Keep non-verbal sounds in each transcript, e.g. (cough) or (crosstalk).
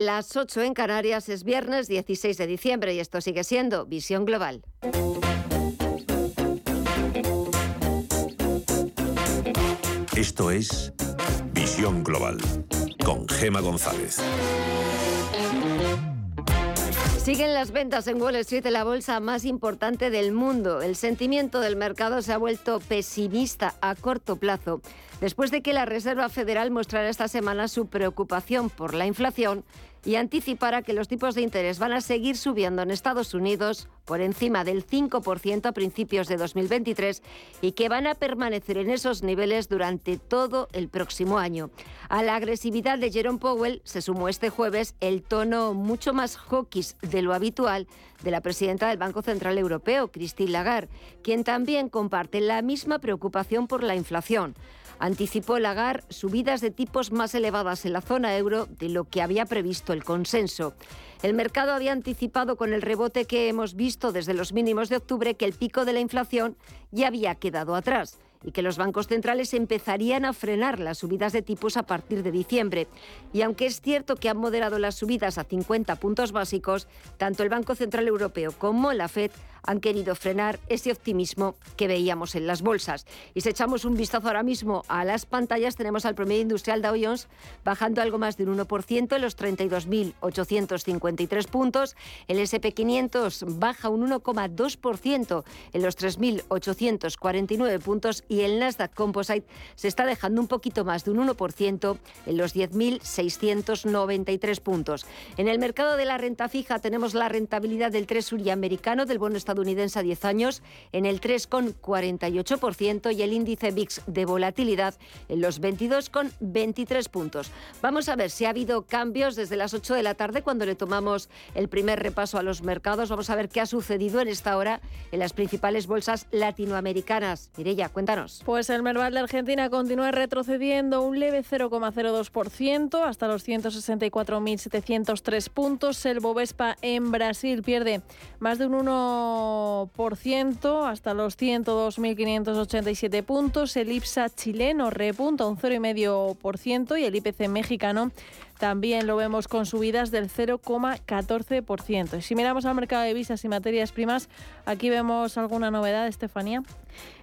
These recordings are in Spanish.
Las 8 en Canarias es viernes 16 de diciembre y esto sigue siendo Visión Global. Esto es Visión Global con Gema González. Siguen las ventas en Wall Street, la bolsa más importante del mundo. El sentimiento del mercado se ha vuelto pesimista a corto plazo después de que la Reserva Federal mostrara esta semana su preocupación por la inflación y anticipara que los tipos de interés van a seguir subiendo en Estados Unidos por encima del 5% a principios de 2023 y que van a permanecer en esos niveles durante todo el próximo año. A la agresividad de Jerome Powell se sumó este jueves el tono mucho más hawkish de lo habitual de la presidenta del Banco Central Europeo, Christine Lagarde, quien también comparte la misma preocupación por la inflación. Anticipó Lagarde subidas de tipos más elevadas en la zona euro de lo que había previsto el consenso. El mercado había anticipado con el rebote que hemos visto desde los mínimos de octubre que el pico de la inflación ya había quedado atrás y que los bancos centrales empezarían a frenar las subidas de tipos a partir de diciembre. Y aunque es cierto que han moderado las subidas a 50 puntos básicos, tanto el Banco Central Europeo como la Fed han querido frenar ese optimismo que veíamos en las bolsas. Y si echamos un vistazo ahora mismo a las pantallas, tenemos al promedio industrial Dow Jones bajando algo más de un 1% en los 32.853 puntos. El SP500 baja un 1,2% en los 3.849 puntos y el Nasdaq Composite se está dejando un poquito más de un 1% en los 10.693 puntos. En el mercado de la renta fija tenemos la rentabilidad del Treasury americano, del bono estadounidense a 10 años en el 3,48% y el índice VIX de volatilidad en los 22,23 puntos. Vamos a ver si ha habido cambios desde las 8 de la tarde cuando le tomamos el primer repaso a los mercados. Vamos a ver qué ha sucedido en esta hora en las principales bolsas latinoamericanas. Mireya, cuéntanos. Pues el Merval de Argentina continúa retrocediendo un leve 0,02% hasta los 164.703 puntos. El Bovespa en Brasil pierde más de un 1 hasta los 102.587 puntos. El IPSA chileno repunta un 0,5% y el IPC mexicano también lo vemos con subidas del 0,14%. Y si miramos al mercado de visas y materias primas, aquí vemos alguna novedad, Estefanía.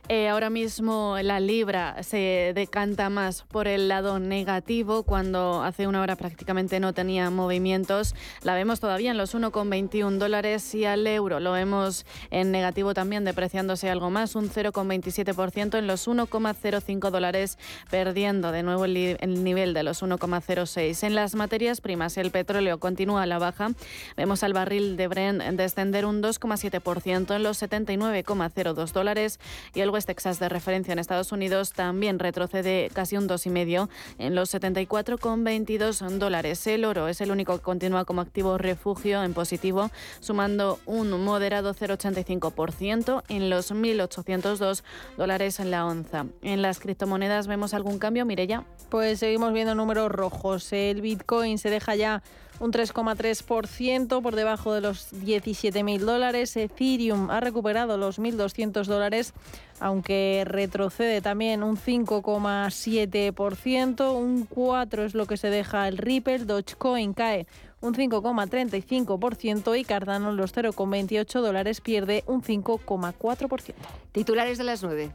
Eh, ahora mismo la libra se decanta más por el lado negativo cuando hace una hora prácticamente no tenía movimientos. La vemos todavía en los 1,21 dólares y al euro lo vemos en negativo también depreciándose algo más, un 0,27% en los 1,05 dólares, perdiendo de nuevo el, el nivel de los 1,06. En las materias primas el petróleo continúa a la baja. Vemos al barril de Brent descender un 2,7% en los 79,02 dólares y el West Texas de referencia en Estados Unidos también retrocede casi un 2,5 en los 74,22 dólares. El oro es el único que continúa como activo refugio en positivo, sumando un moderado 0,85% en los 1.802 dólares en la onza. En las criptomonedas vemos algún cambio, Mirella. Pues seguimos viendo números rojos. El Bitcoin se deja ya un 3,3% por debajo de los 17.000 dólares. Ethereum ha recuperado los 1.200 dólares, aunque retrocede también un 5,7%. Un 4 es lo que se deja el Ripple. Dogecoin cae un 5,35% y Cardano los 0,28 dólares pierde un 5,4%. Titulares de las 9.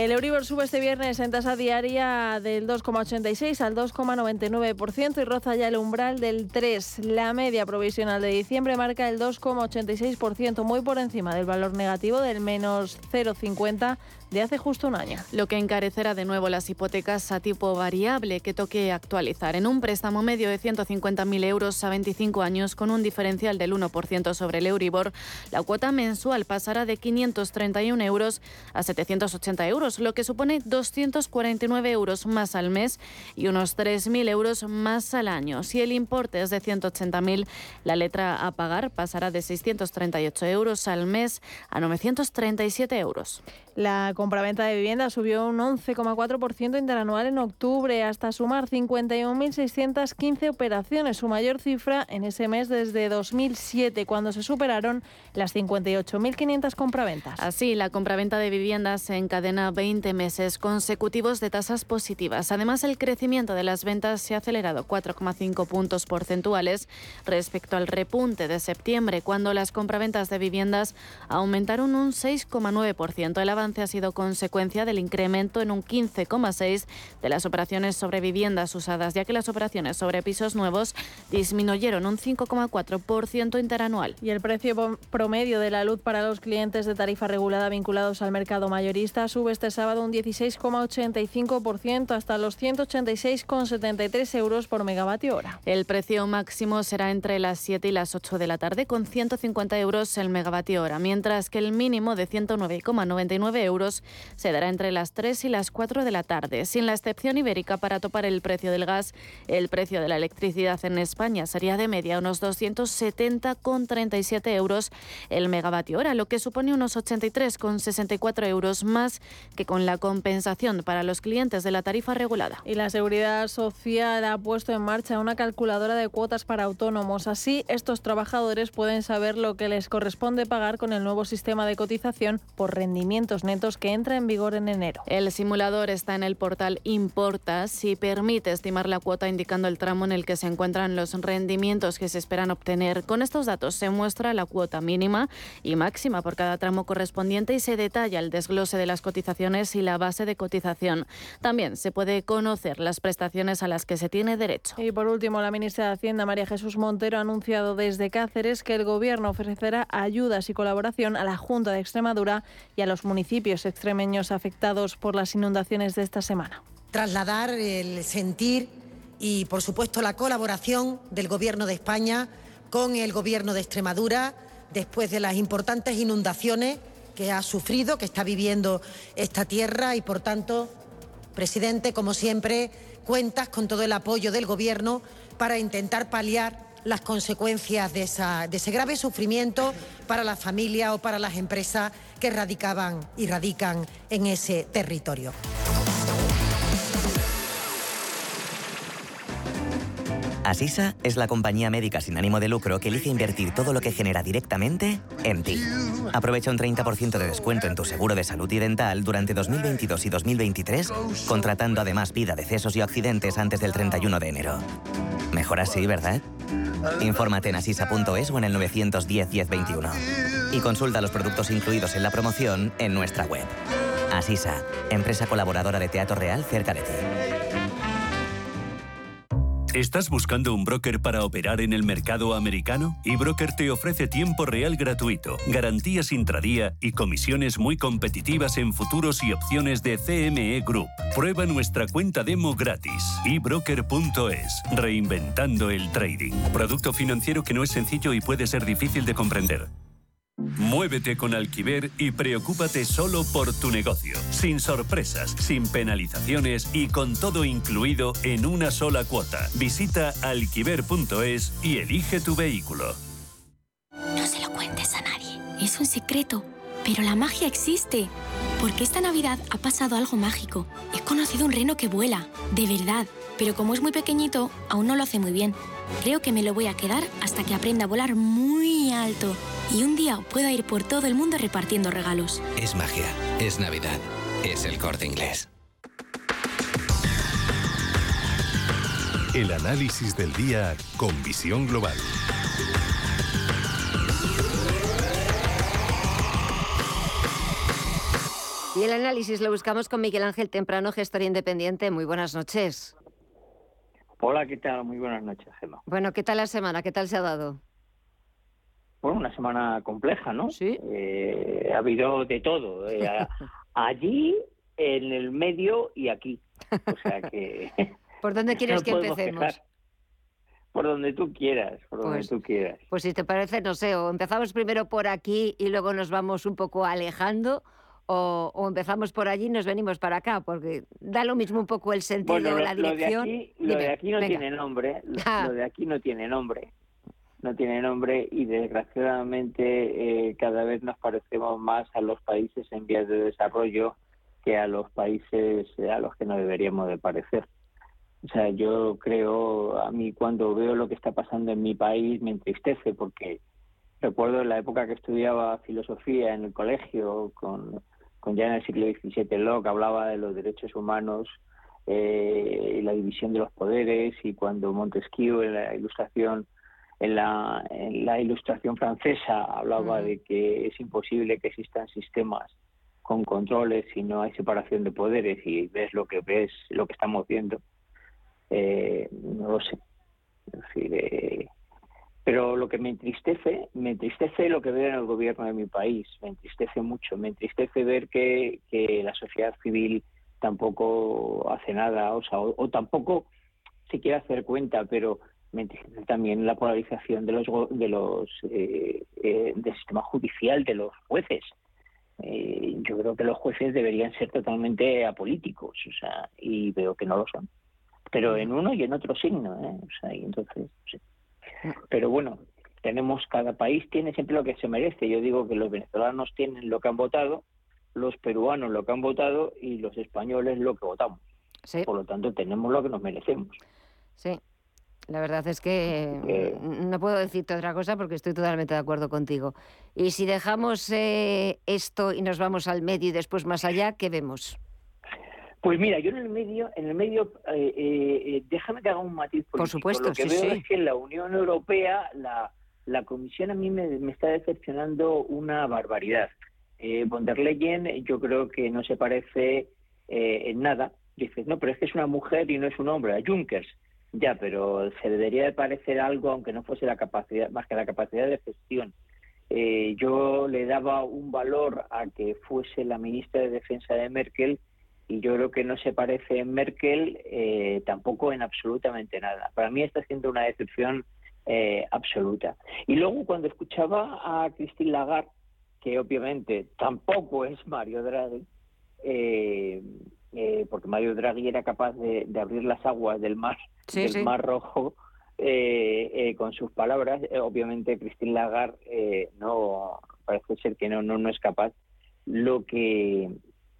El Euribor sube este viernes en tasa diaria del 2,86 al 2,99% y roza ya el umbral del 3. La media provisional de diciembre marca el 2,86%, muy por encima del valor negativo del menos 0,50 de hace justo un año. Lo que encarecerá de nuevo las hipotecas a tipo variable que toque actualizar. En un préstamo medio de 150.000 euros a 25 años con un diferencial del 1% sobre el Euribor, la cuota mensual pasará de 531 euros a 780 euros, lo que supone 249 euros más al mes y unos 3.000 euros más al año. Si el importe es de 180.000, la letra a pagar pasará de 638 euros al mes a 937 euros. La compraventa de vivienda subió un 11,4% interanual en octubre, hasta sumar 51.615 operaciones, su mayor cifra en ese mes desde 2007, cuando se superaron las 58.500 compraventas. Así, la compraventa de viviendas encadena 20 meses consecutivos de tasas positivas. Además, el crecimiento de las ventas se ha acelerado 4,5 puntos porcentuales respecto al repunte de septiembre, cuando las compraventas de viviendas aumentaron un 6,9%. El avance ha sido consecuencia del incremento en un 15,6% de las operaciones sobre viviendas usadas, ya que las operaciones sobre pisos nuevos disminuyeron un 5,4% interanual. Y el precio promedio de la luz para los clientes de tarifa regulada vinculados al mercado mayorista sube este sábado un 16,85% hasta los 186,73 euros por megavatio hora. El precio máximo será entre las 7 y las 8 de la tarde con 150 euros el megavatio hora, mientras que el mínimo de 109,99 euros se dará entre las 3 y las 4 de la tarde. Sin la excepción ibérica para topar el precio del gas, el precio de la electricidad en España sería de media unos 270,37 euros el megavatio hora, lo que supone unos 83,64 euros más que con la compensación para los clientes de la tarifa regulada. Y la Seguridad Social ha puesto en marcha una calculadora de cuotas para autónomos. Así, estos trabajadores pueden saber lo que les corresponde pagar con el nuevo sistema de cotización por rendimientos netos que entra en vigor en enero. El simulador está en el portal Importa si permite estimar la cuota indicando el tramo en el que se encuentran los rendimientos que se esperan obtener. Con estos datos se muestra la cuota mínima y máxima por cada tramo correspondiente y se detalla el desglose de las cotizaciones y la base de cotización. También se puede conocer las prestaciones a las que se tiene derecho. Y por último, la ministra de Hacienda, María Jesús Montero, ha anunciado desde Cáceres que el Gobierno ofrecerá ayudas y colaboración a la Junta de Extremadura y a los municipios extremeños afectados por las inundaciones de esta semana. Trasladar el sentir y, por supuesto, la colaboración del Gobierno de España con el Gobierno de Extremadura después de las importantes inundaciones que ha sufrido, que está viviendo esta tierra y, por tanto, presidente, como siempre, cuentas con todo el apoyo del Gobierno para intentar paliar las consecuencias de, ese grave sufrimiento para la familia o para las empresas que radicaban y radican en ese territorio. Asisa es la compañía médica sin ánimo de lucro que elige invertir todo lo que genera directamente en ti. Aprovecha un 30% de descuento en tu seguro de salud y dental durante 2022 y 2023, contratando además vida, decesos y accidentes antes del 31 de enero. Mejor así, ¿verdad? Infórmate en asisa.es o en el 910 1021. Y consulta los productos incluidos en la promoción en nuestra web. Asisa, empresa colaboradora de Teatro Real cerca de ti. ¿Estás buscando un broker para operar en el mercado americano? eBroker te ofrece tiempo real gratuito, garantías intradía y comisiones muy competitivas en futuros y opciones de CME Group. Prueba nuestra cuenta demo gratis. ebroker.es. Reinventando el trading. Producto financiero que no es sencillo y puede ser difícil de comprender. Muévete con Alquiver y preocúpate solo por tu negocio, sin sorpresas, sin penalizaciones y con todo incluido en una sola cuota. Visita alquiver.es y elige tu vehículo. No se lo cuentes a nadie, es un secreto, pero la magia existe. Porque esta Navidad ha pasado algo mágico. He conocido un reno que vuela, de verdad, pero como es muy pequeñito, aún no lo hace muy bien. Creo que me lo voy a quedar hasta que aprenda a volar muy alto y un día pueda ir por todo el mundo repartiendo regalos. Es magia, es Navidad, es el corte inglés. El análisis del día con visión global. Y el análisis lo buscamos con Miguel Ángel Temprano, gestor independiente. Muy buenas noches. Hola, ¿qué tal? Muy buenas noches, Gemma. Bueno, ¿qué tal la semana? ¿Qué tal se ha dado? Bueno, una semana compleja, ¿no? Sí. Eh, ha habido de todo. Eh, (laughs) allí, en el medio y aquí. O sea que. (laughs) ¿Por dónde (laughs) quieres que empecemos? Por donde tú quieras, por donde Pues- tú quieras. Pues si te parece, no sé, o empezamos primero por aquí y luego nos vamos un poco alejando, o, o empezamos por allí y nos venimos para acá, porque da lo mismo un poco el sentido, Bueno, lo, la lo de dirección. lo de aquí no venga. tiene nombre. Lo, Ah. lo de aquí no tiene nombre. No tiene nombre y desgraciadamente eh, cada vez nos parecemos más a los países en vías de desarrollo que a los países a los que no deberíamos de parecer. O sea, yo creo, a mí cuando veo lo que está pasando en mi país me entristece porque recuerdo en la época que estudiaba filosofía en el colegio con, con ya en el siglo XVII Locke hablaba de los derechos humanos eh, y la división de los poderes y cuando Montesquieu en la ilustración en la, en la ilustración francesa hablaba de que es imposible que existan sistemas con controles si no hay separación de poderes y ves lo que ves lo que estamos viendo eh, no lo sé. Eh, pero lo que me entristece me entristece lo que veo en el gobierno de mi país. Me entristece mucho. Me entristece ver que, que la sociedad civil tampoco hace nada o, sea, o tampoco se quiere hacer cuenta pero también la polarización de los de los eh, eh, del sistema judicial de los jueces. Eh, yo creo que los jueces deberían ser totalmente apolíticos o sea y veo que no lo son. Pero en uno y en otro signo o sea y entonces pero bueno tenemos cada país tiene siempre lo que se merece. Yo digo que los venezolanos tienen lo que han votado los peruanos lo que han votado y los españoles lo que votamos. Por lo tanto tenemos lo que nos merecemos. Sí. La verdad es que no puedo decirte otra cosa porque estoy totalmente de acuerdo contigo. Y si dejamos eh, esto y nos vamos al medio y después más allá, ¿qué vemos? Pues mira, yo en el medio, en el medio, eh, eh, déjame que haga un matiz político. Por supuesto, Lo que veo es que en la Unión Europea la, la Comisión a mí me, me está decepcionando una barbaridad. Eh, von der Leyen yo creo que no se parece en nada. Dices, no, pero es que es una mujer y no es un hombre, a Junkers ya, pero se debería de parecer algo, aunque no fuese la capacidad, más que la capacidad de gestión. Eh, yo le daba un valor a que fuese la ministra de Defensa de Merkel y yo creo que no se parece en Merkel eh, tampoco en absolutamente nada. Para mí está siendo una decepción eh, absoluta. Y luego cuando escuchaba a Christine Lagarde, que obviamente tampoco es Mario Draghi, porque Mario Draghi era capaz de abrir las aguas del mar del Mar Rojo eh, eh, con sus palabras. Eh, obviamente, Christine Lagarde no parece ser que no, no, no es capaz. Lo que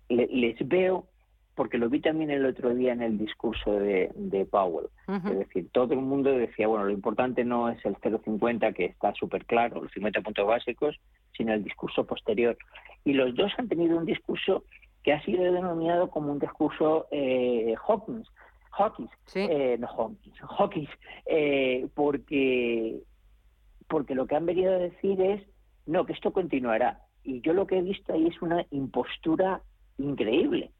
les veo, porque lo vi también el otro día en el discurso de, de Powell, es decir, todo el mundo decía, bueno, lo importante no es el 0,50, que está súper claro, los 50 puntos básicos, sino el discurso posterior. Y los dos han tenido un discurso que ha sido denominado como un discurso eh, Hawkins, Hawkins, eh, no Hawkins, Hawkins, eh, porque, porque lo que han venido a decir es, no, que esto continuará. Y yo lo que he visto ahí es una impostura increíble.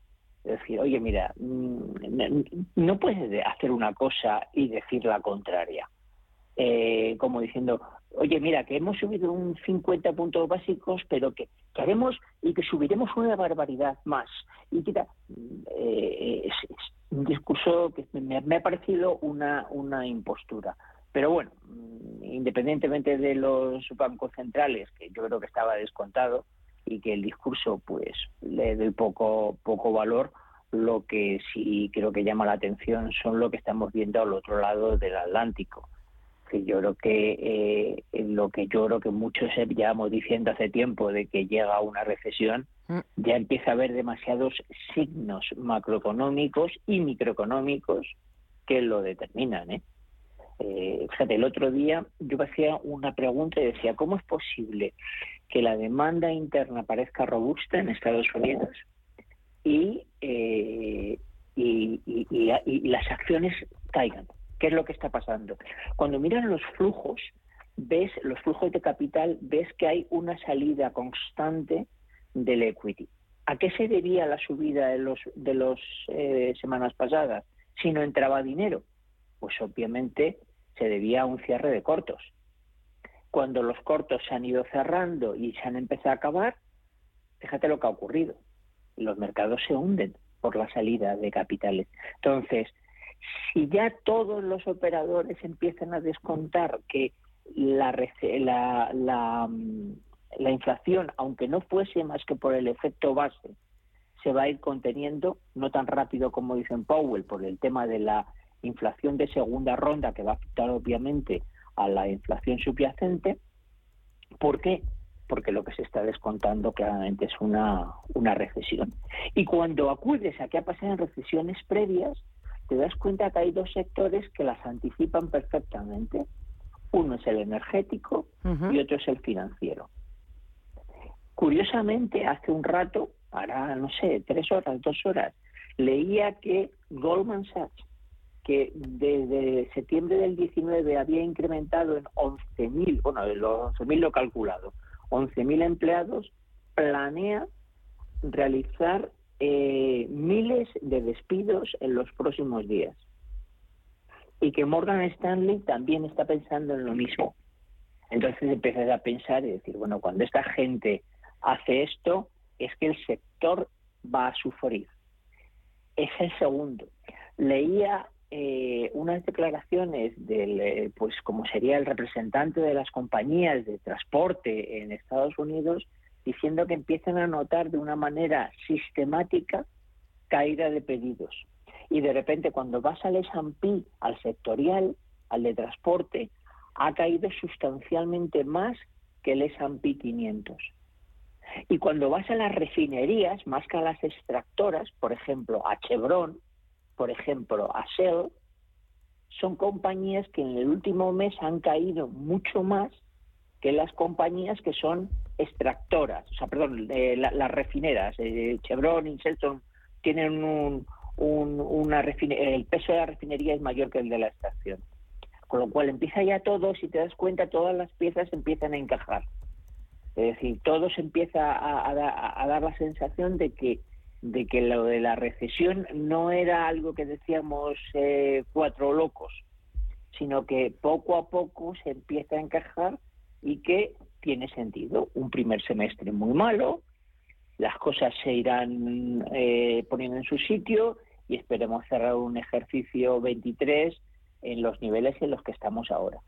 Es decir, oye, mira, mm, no puedes hacer una cosa y decir la contraria. Eh, como diciendo, oye, mira, que hemos subido un 50 puntos básicos, pero que, que haremos y que subiremos una barbaridad más. Y quita, eh, es, un discurso que me, ha parecido una, una impostura. Pero bueno, mm, independientemente de los bancos centrales, que yo creo que estaba descontado y que el discurso pues le doy poco, poco valor, lo que sí creo que llama la atención son lo que estamos viendo al otro lado del Atlántico que yo creo que eh, lo que yo creo que muchos llevamos diciendo hace tiempo de que llega una recesión, mm. ya empieza a haber demasiados signos macroeconómicos y microeconómicos que lo determinan. ¿eh? Eh, fíjate, el otro día yo hacía una pregunta y decía, ¿cómo es posible que la demanda interna parezca robusta en Estados Unidos y, y, y las acciones caigan? ¿Qué es lo que está pasando? Cuando miran los flujos, ves los flujos de capital, ves que hay una salida constante del equity. ¿A qué se debía la subida de los de las eh, semanas pasadas? Si no entraba dinero, pues obviamente se debía a un cierre de cortos. Cuando los cortos se han ido cerrando y se han empezado a acabar, fíjate lo que ha ocurrido. Los mercados se hunden por la salida de capitales. Entonces, si ya todos los operadores empiezan a descontar que la, la, mm, la, inflación, aunque no fuese más que por el efecto base, se va a ir conteniendo, no tan rápido como dicen Powell, por el tema de la inflación de segunda ronda, que va a afectar obviamente a la inflación subyacente. ¿Por qué? porque lo que se está descontando claramente es una, una recesión. Y cuando acudes a qué ha pasado en recesiones previas, te das cuenta que hay dos sectores que las anticipan perfectamente. Uno es el energético y otro es el financiero. Curiosamente, hace un rato, ahora no sé, tres horas, dos horas, leía que Goldman Sachs, que desde septiembre del 19 había incrementado en 11.000, bueno, los 11.000 lo he calculado, 11.000 empleados, planea realizar eh, miles de despidos en los próximos días. Y que Morgan Stanley también está pensando en lo mismo. Entonces empiezas a pensar y decir, bueno, cuando esta gente hace esto, es que el sector va a sufrir. Es el segundo. Leía eh, unas declaraciones del, eh, pues como sería el representante de las compañías de transporte en Estados Unidos, diciendo que empiezan a notar de una manera sistemática caída de pedidos. Y de repente cuando vas al S&P, al sectorial, al de transporte, ha caído sustancialmente más que el S&P 500. Y cuando vas a las refinerías, más que a las extractoras, por ejemplo, a Chevron, por ejemplo, a Shell, son compañías que en el último mes han caído mucho más que las compañías que son extractoras, o sea, perdón, eh, las refineras, eh, Chevron y Shelton tienen un, una el peso de la refinería es mayor que el de la extracción. Con lo cual empieza ya todo, si te das cuenta, todas las piezas empiezan a encajar. Es decir, todo se empieza a dar la sensación de que de que lo de la recesión no era algo que decíamos eh, cuatro locos, sino que poco a poco se empieza a encajar y que tiene sentido. Un primer semestre muy malo, las cosas se irán eh, poniendo en su sitio y esperemos cerrar un ejercicio 23 en los niveles en los que estamos ahora.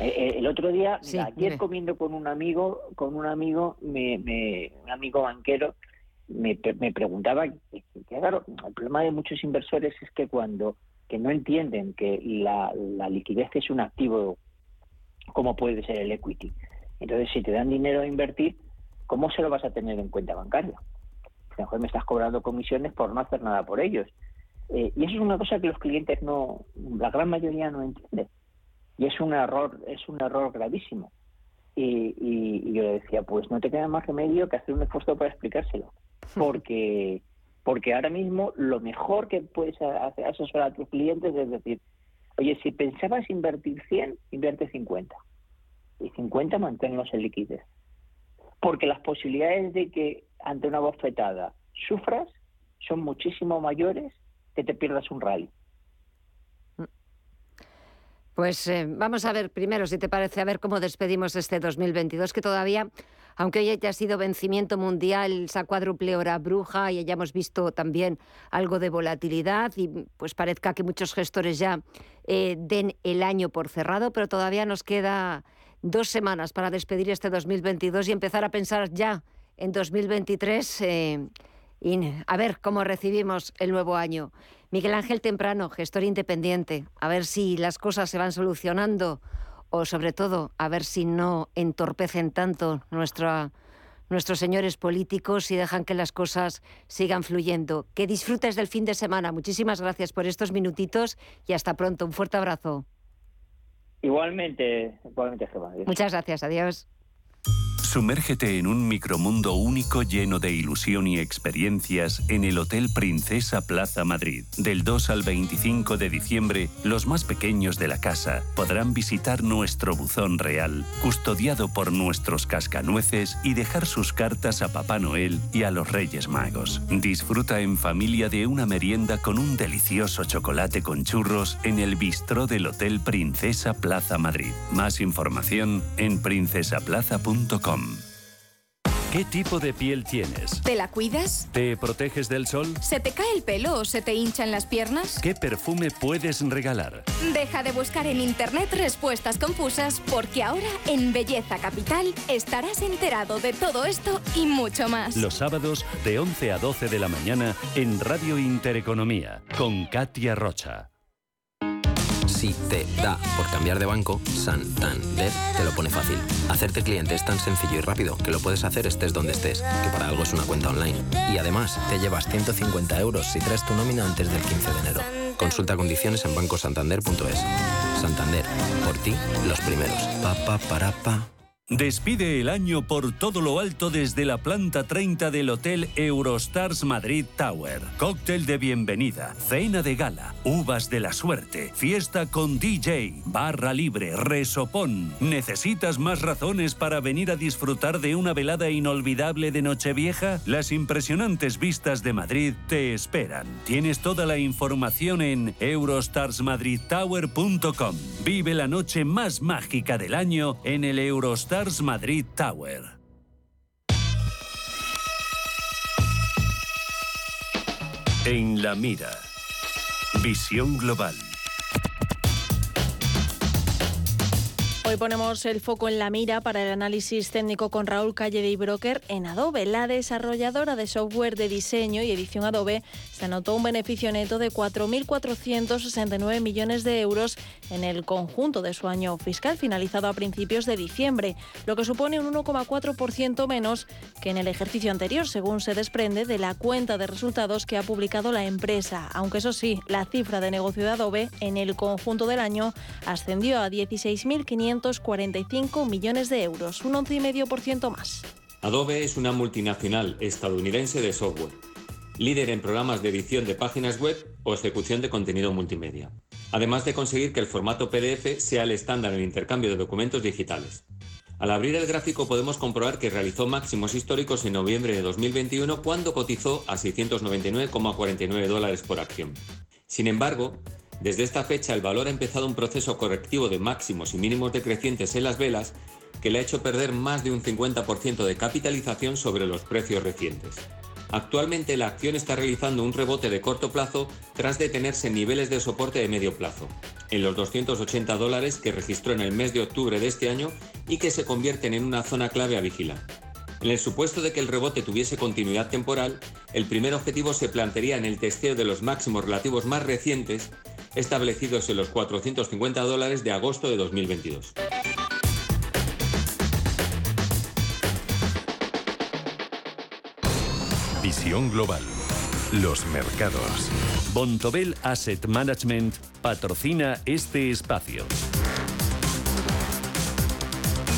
Eh, el otro día, ayer comiendo con un amigo, con un amigo, me, un amigo banquero, me, me preguntaba, que, claro, el problema de muchos inversores es que cuando que no entienden que la, la liquidez es un activo como puede ser el equity. Entonces, si te dan dinero a invertir, ¿cómo se lo vas a tener en cuenta bancaria? A lo mejor me estás cobrando comisiones por no hacer nada por ellos. Eh, y eso es una cosa que los clientes no, la gran mayoría no entiende. Y es un error, es un error gravísimo. Y, yo le decía, pues no te queda más remedio que hacer un esfuerzo para explicárselo (laughs) porque porque ahora mismo lo mejor que puedes hacer, asesorar a tus clientes es decir, oye, si pensabas invertir 100, invierte 50. Y 50 manténlos en liquidez. Porque las posibilidades de que ante una bofetada sufras son muchísimo mayores que te pierdas un rally. Pues eh, vamos a ver primero, si te parece, a ver cómo despedimos este 2022, que todavía, aunque hoy haya sido vencimiento mundial, esa cuádruple hora bruja y hayamos visto también algo de volatilidad y pues parezca que muchos gestores ya eh, den el año por cerrado, pero todavía nos queda dos semanas para despedir este 2022 y empezar a pensar ya en 2023 eh, a ver cómo recibimos el nuevo año. Miguel Ángel Temprano, gestor independiente, a ver si las cosas se van solucionando o sobre todo a ver si no entorpecen tanto nuestra, nuestros señores políticos y dejan que las cosas sigan fluyendo. Que disfrutes del fin de semana. Muchísimas gracias por estos minutitos y hasta pronto. Un fuerte abrazo. Igualmente, igualmente, Muchas gracias. Adiós. Sumérgete en un micromundo único lleno de ilusión y experiencias en el Hotel Princesa Plaza Madrid. Del 2 al 25 de diciembre, los más pequeños de la casa podrán visitar nuestro buzón real, custodiado por nuestros cascanueces y dejar sus cartas a Papá Noel y a los Reyes Magos. Disfruta en familia de una merienda con un delicioso chocolate con churros en el bistró del Hotel Princesa Plaza Madrid. Más información en princesaplaza.com. ¿Qué tipo de piel tienes? ¿Te la cuidas? ¿Te proteges del sol? ¿Se te cae el pelo o se te hinchan las piernas? ¿Qué perfume puedes regalar? Deja de buscar en internet respuestas confusas porque ahora en Belleza Capital estarás enterado de todo esto y mucho más. Los sábados de 11 a 12 de la mañana en Radio Intereconomía con Katia Rocha. Si te da por cambiar de banco, Santander te lo pone fácil. Hacerte cliente es tan sencillo y rápido que lo puedes hacer estés donde estés, que para algo es una cuenta online. Y además, te llevas 150 euros si traes tu nómina antes del 15 de enero. Consulta condiciones en bancosantander.es. Santander, por ti, los primeros. Pa, pa, para, pa. Despide el año por todo lo alto desde la planta 30 del Hotel Eurostars Madrid Tower. Cóctel de bienvenida, cena de gala, uvas de la suerte, fiesta con DJ, barra libre, resopón. ¿Necesitas más razones para venir a disfrutar de una velada inolvidable de Nochevieja? Las impresionantes vistas de Madrid te esperan. Tienes toda la información en eurostarsmadridtower.com. Vive la noche más mágica del año en el Eurostars Madrid Tower. En la mira. Visión global. Hoy ponemos el foco en la mira para el análisis técnico con Raúl Calle de Broker en Adobe. La desarrolladora de software de diseño y edición Adobe se anotó un beneficio neto de 4.469 millones de euros en el conjunto de su año fiscal finalizado a principios de diciembre, lo que supone un 1,4% menos que en el ejercicio anterior, según se desprende de la cuenta de resultados que ha publicado la empresa. Aunque eso sí, la cifra de negocio de Adobe en el conjunto del año ascendió a 16.500 545 millones de euros, un 11,5% más. Adobe es una multinacional estadounidense de software, líder en programas de edición de páginas web o ejecución de contenido multimedia, además de conseguir que el formato PDF sea el estándar en intercambio de documentos digitales. Al abrir el gráfico podemos comprobar que realizó máximos históricos en noviembre de 2021 cuando cotizó a 699,49 dólares por acción. Sin embargo, desde esta fecha el valor ha empezado un proceso correctivo de máximos y mínimos decrecientes en las velas que le ha hecho perder más de un 50% de capitalización sobre los precios recientes. Actualmente la acción está realizando un rebote de corto plazo tras detenerse en niveles de soporte de medio plazo, en los 280 dólares que registró en el mes de octubre de este año y que se convierten en una zona clave a vigilar. En el supuesto de que el rebote tuviese continuidad temporal, el primer objetivo se plantearía en el testeo de los máximos relativos más recientes establecidos en los 450 dólares de agosto de 2022. Visión Global. Los mercados. Bontobel Asset Management patrocina este espacio.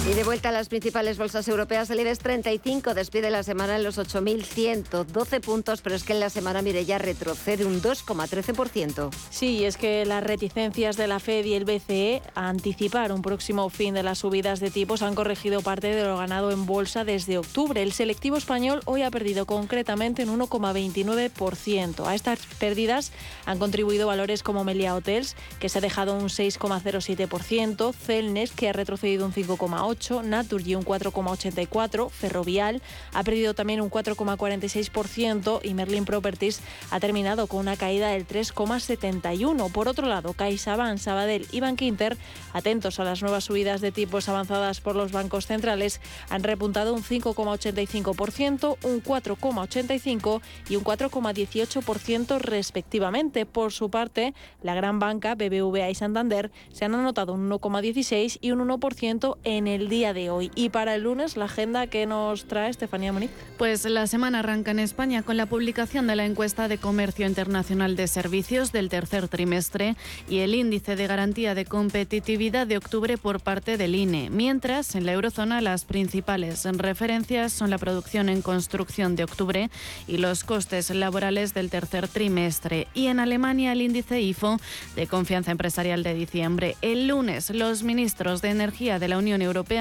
Y de vuelta a las principales bolsas europeas, el IBEX 35 despide la semana en los 8.112 puntos, pero es que en la semana, mire, ya retrocede un 2,13%. Sí, es que las reticencias de la Fed y el BCE a anticipar un próximo fin de las subidas de tipos han corregido parte de lo ganado en bolsa desde octubre. El selectivo español hoy ha perdido concretamente un 1,29%. A estas pérdidas han contribuido valores como Melia Hotels, que se ha dejado un 6,07%, Celnes, que ha retrocedido un 5,8%, Naturgy un 4,84%, Ferrovial ha perdido también un 4,46% y Merlin Properties ha terminado con una caída del 3,71%. Por otro lado, CaixaBank, Sabadell y Bankinter, atentos a las nuevas subidas de tipos avanzadas por los bancos centrales, han repuntado un 5,85%, un 4,85% y un 4,18% respectivamente. Por su parte, la gran banca BBVA y Santander se han anotado un 1,16% y un 1% en el día de hoy. Y para el lunes, la agenda que nos trae Estefanía Moniz. Pues la semana arranca en España con la publicación de la encuesta de comercio internacional de servicios del tercer trimestre y el índice de garantía de competitividad de octubre por parte del INE. Mientras, en la eurozona, las principales referencias son la producción en construcción de octubre y los costes laborales del tercer trimestre. Y en Alemania, el índice IFO de confianza empresarial de diciembre. El lunes, los ministros de Energía de la Unión Europea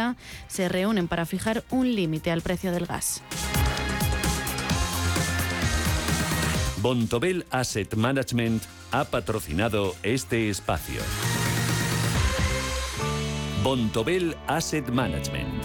se reúnen para fijar un límite al precio del gas. Bontobel Asset Management ha patrocinado este espacio. Bontobel Asset Management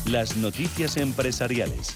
las noticias empresariales.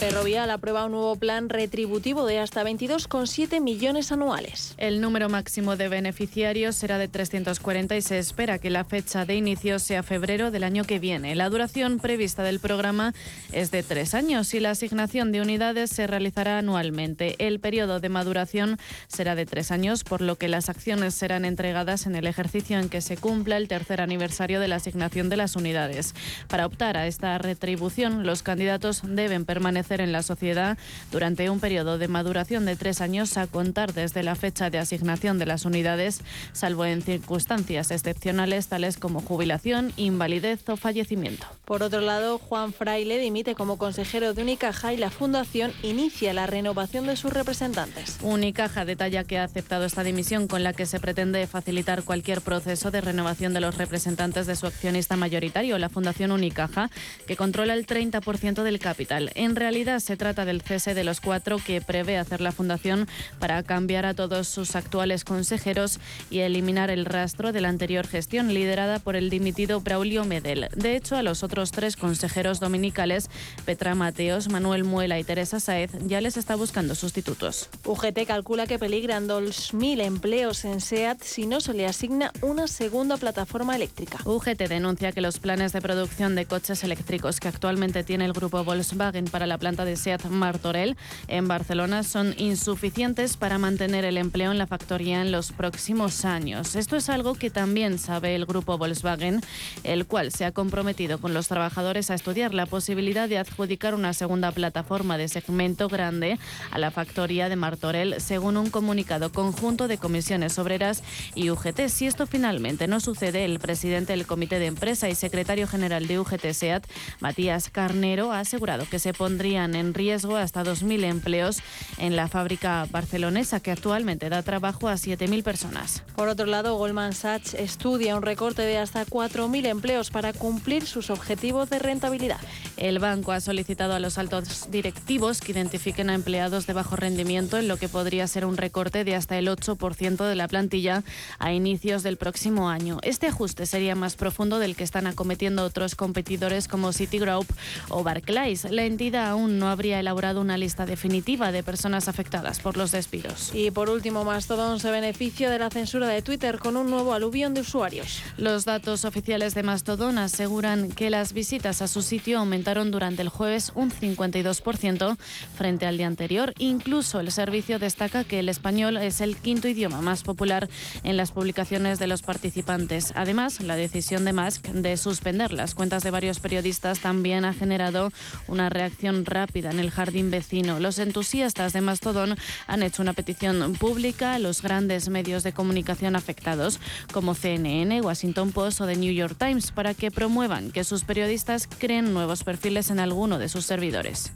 Ferrovial aprueba un nuevo plan retributivo de hasta 22,7 millones anuales. El número máximo de beneficiarios será de 340 y se espera que la fecha de inicio sea febrero del año que viene. La duración prevista del programa es de tres años y la asignación de unidades se realizará anualmente. El periodo de maduración será de tres años, por lo que las acciones serán entregadas en el ejercicio en que se cumpla el tercer aniversario de la asignación de las unidades. Para optar a esta retribución, los candidatos deben permanecer en la sociedad durante un periodo de maduración de tres años a contar desde la fecha de asignación de las unidades, salvo en circunstancias excepcionales tales como jubilación, invalidez o fallecimiento. Por otro lado, Juan Fraile dimite como consejero de Unicaja y la Fundación inicia la renovación de sus representantes. Unicaja detalla que ha aceptado esta dimisión con la que se pretende facilitar cualquier proceso de renovación de los representantes de su accionista mayoritario, la Fundación Unicaja, que controla el 30% del capital. En realidad, se trata del cese de los cuatro que prevé hacer la Fundación para cambiar a todos sus actuales consejeros y eliminar el rastro de la anterior gestión liderada por el dimitido Braulio Medel. De hecho, a los otros tres consejeros dominicales, Petra Mateos, Manuel Muela y Teresa Saez, ya les está buscando sustitutos. UGT calcula que peligran 2.000 empleos en SEAT si no se le asigna una segunda plataforma eléctrica. UGT denuncia que los planes de producción de coches eléctricos que actualmente tiene el grupo Volkswagen para la planta de SEAT Martorell en Barcelona son insuficientes para mantener el empleo en la factoría en los próximos años. Esto es algo que también sabe el grupo Volkswagen, el cual se ha comprometido con los trabajadores a estudiar la posibilidad de adjudicar una segunda plataforma de segmento grande a la factoría de Martorell, según un comunicado conjunto de comisiones obreras y UGT. Si esto finalmente no sucede, el presidente del comité de empresa y secretario general de UGT SEAT, Matías Carnero, ha asegurado que se pondría en riesgo hasta 2.000 empleos en la fábrica barcelonesa, que actualmente da trabajo a 7.000 personas. Por otro lado, Goldman Sachs estudia un recorte de hasta 4.000 empleos para cumplir sus objetivos de rentabilidad. El banco ha solicitado a los altos directivos que identifiquen a empleados de bajo rendimiento en lo que podría ser un recorte de hasta el 8% de la plantilla a inicios del próximo año. Este ajuste sería más profundo del que están acometiendo otros competidores como Citigroup o Barclays. La entidad aún no habría elaborado una lista definitiva de personas afectadas por los despidos. Y por último, Mastodon se beneficia de la censura de Twitter con un nuevo aluvión de usuarios. Los datos oficiales de Mastodon aseguran que las visitas a su sitio aumentaron durante el jueves un 52% frente al día anterior. Incluso el servicio destaca que el español es el quinto idioma más popular en las publicaciones de los participantes. Además, la decisión de Musk de suspender las cuentas de varios periodistas también ha generado una reacción rápida en el jardín vecino. Los entusiastas de Mastodon han hecho una petición pública a los grandes medios de comunicación afectados, como CNN, Washington Post o The New York Times, para que promuevan que sus periodistas creen nuevos perfiles en alguno de sus servidores.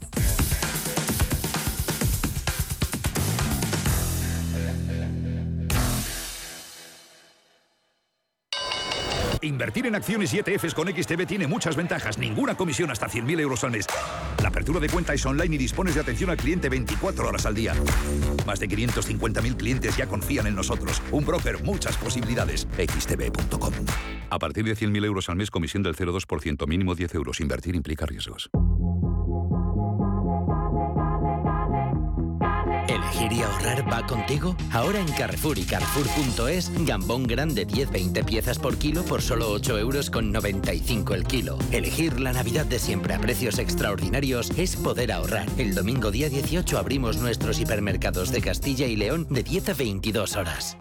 Invertir en acciones y ETFs con XTB tiene muchas ventajas. Ninguna comisión hasta 100.000 euros al mes. La apertura de cuenta es online y dispones de atención al cliente 24 horas al día. Más de 550.000 clientes ya confían en nosotros. Un broker, muchas posibilidades. XTB.com. A partir de 100.000 euros al mes, comisión del 0,2%, mínimo 10 euros. Invertir implica riesgos. ¿Elegir y ahorrar va contigo? Ahora en Carrefour y Carrefour.es, gambón grande 10-20 piezas por kilo por solo 8 euros con 95 el kilo. Elegir la Navidad de siempre a precios extraordinarios es poder ahorrar. El domingo día 18 abrimos nuestros hipermercados de Castilla y León de 10 a 22 horas.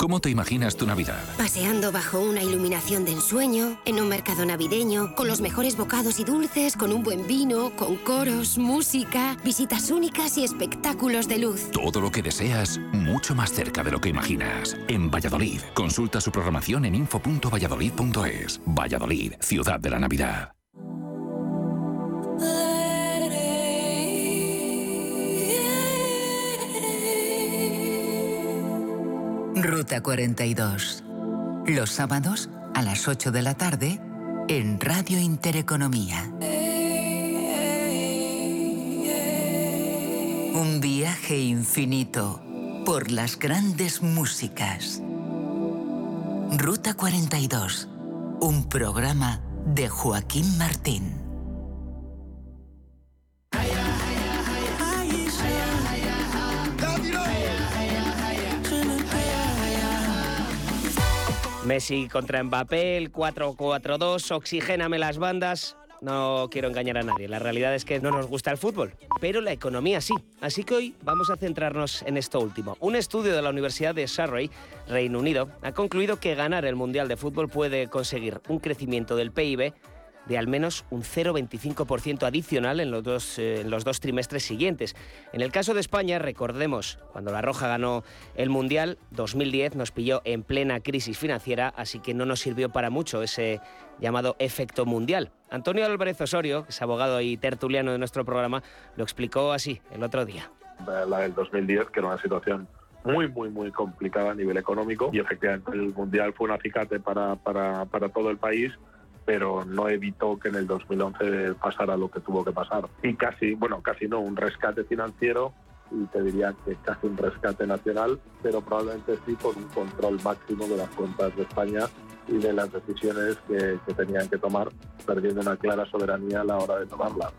¿Cómo te imaginas tu Navidad? Paseando bajo una iluminación de ensueño, en un mercado navideño, con los mejores bocados y dulces, con un buen vino, con coros, música, visitas únicas y espectáculos de luz. Todo lo que deseas, mucho más cerca de lo que imaginas. En Valladolid, consulta su programación en info.valladolid.es. Valladolid, ciudad de la Navidad. Ruta 42. Los sábados a las 8 de la tarde en Radio Intereconomía. Un viaje infinito por las grandes músicas. Ruta 42. Un programa de Joaquín Martín. Messi contra Mbappé, el 4-4-2, oxigéname las bandas. No quiero engañar a nadie, la realidad es que no nos gusta el fútbol, pero la economía sí. Así que hoy vamos a centrarnos en esto último. Un estudio de la Universidad de Surrey, Reino Unido, ha concluido que ganar el Mundial de Fútbol puede conseguir un crecimiento del PIB de al menos un 0,25% adicional en los, dos, eh, en los dos trimestres siguientes. En el caso de España, recordemos, cuando La Roja ganó el Mundial, 2010 nos pilló en plena crisis financiera, así que no nos sirvió para mucho ese llamado efecto mundial. Antonio Álvarez Osorio, que es abogado y tertuliano de nuestro programa, lo explicó así el otro día. La del 2010, que era una situación muy, muy, muy complicada a nivel económico y efectivamente el Mundial fue un acicate para, para, para todo el país pero no evitó que en el 2011 pasara lo que tuvo que pasar. Y casi, bueno, casi no, un rescate financiero y te diría que casi un rescate nacional, pero probablemente sí con un control máximo de las cuentas de España y de las decisiones que, tenían que tomar, perdiendo una clara soberanía a la hora de tomarlas.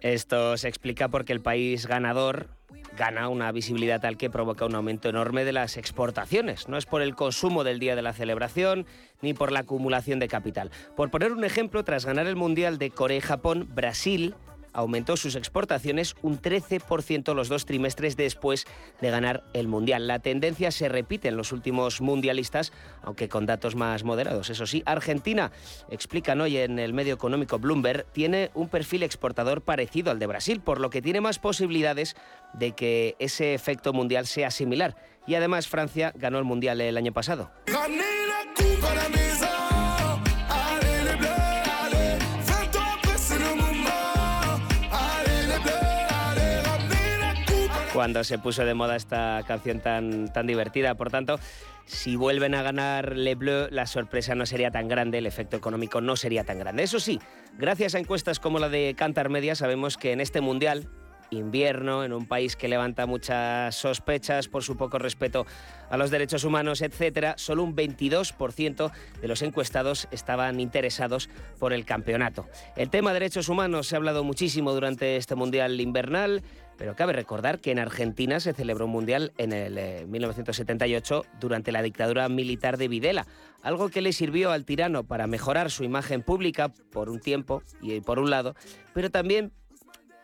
Esto se explica porque el país ganador gana una visibilidad tal que provoca un aumento enorme de las exportaciones. No es por el consumo del día de la celebración ni por la acumulación de capital. Por poner un ejemplo, tras ganar el Mundial de Corea y Japón, Brasil aumentó sus exportaciones un 13% los dos trimestres después de ganar el Mundial. La tendencia se repite en los últimos mundialistas, aunque con datos más moderados. Eso sí, Argentina, explican hoy en el medio económico Bloomberg, tiene un perfil exportador parecido al de Brasil, por lo que tiene más posibilidades de que ese efecto mundial sea similar. Y además Francia ganó el Mundial el año pasado. cuando se puso de moda esta canción tan, tan divertida. Por tanto, si vuelven a ganar Le Bleu, la sorpresa no sería tan grande, el efecto económico no sería tan grande. Eso sí, gracias a encuestas como la de Cantar Media, sabemos que en este mundial, invierno, en un país que levanta muchas sospechas por su poco respeto a los derechos humanos, etcétera, solo un 22% de los encuestados estaban interesados por el campeonato. El tema derechos humanos se ha hablado muchísimo durante este mundial invernal. Pero cabe recordar que en Argentina se celebró un mundial en el 1978 eh, durante la dictadura militar de Videla, algo que le sirvió al tirano para mejorar su imagen pública por un tiempo y por un lado, pero también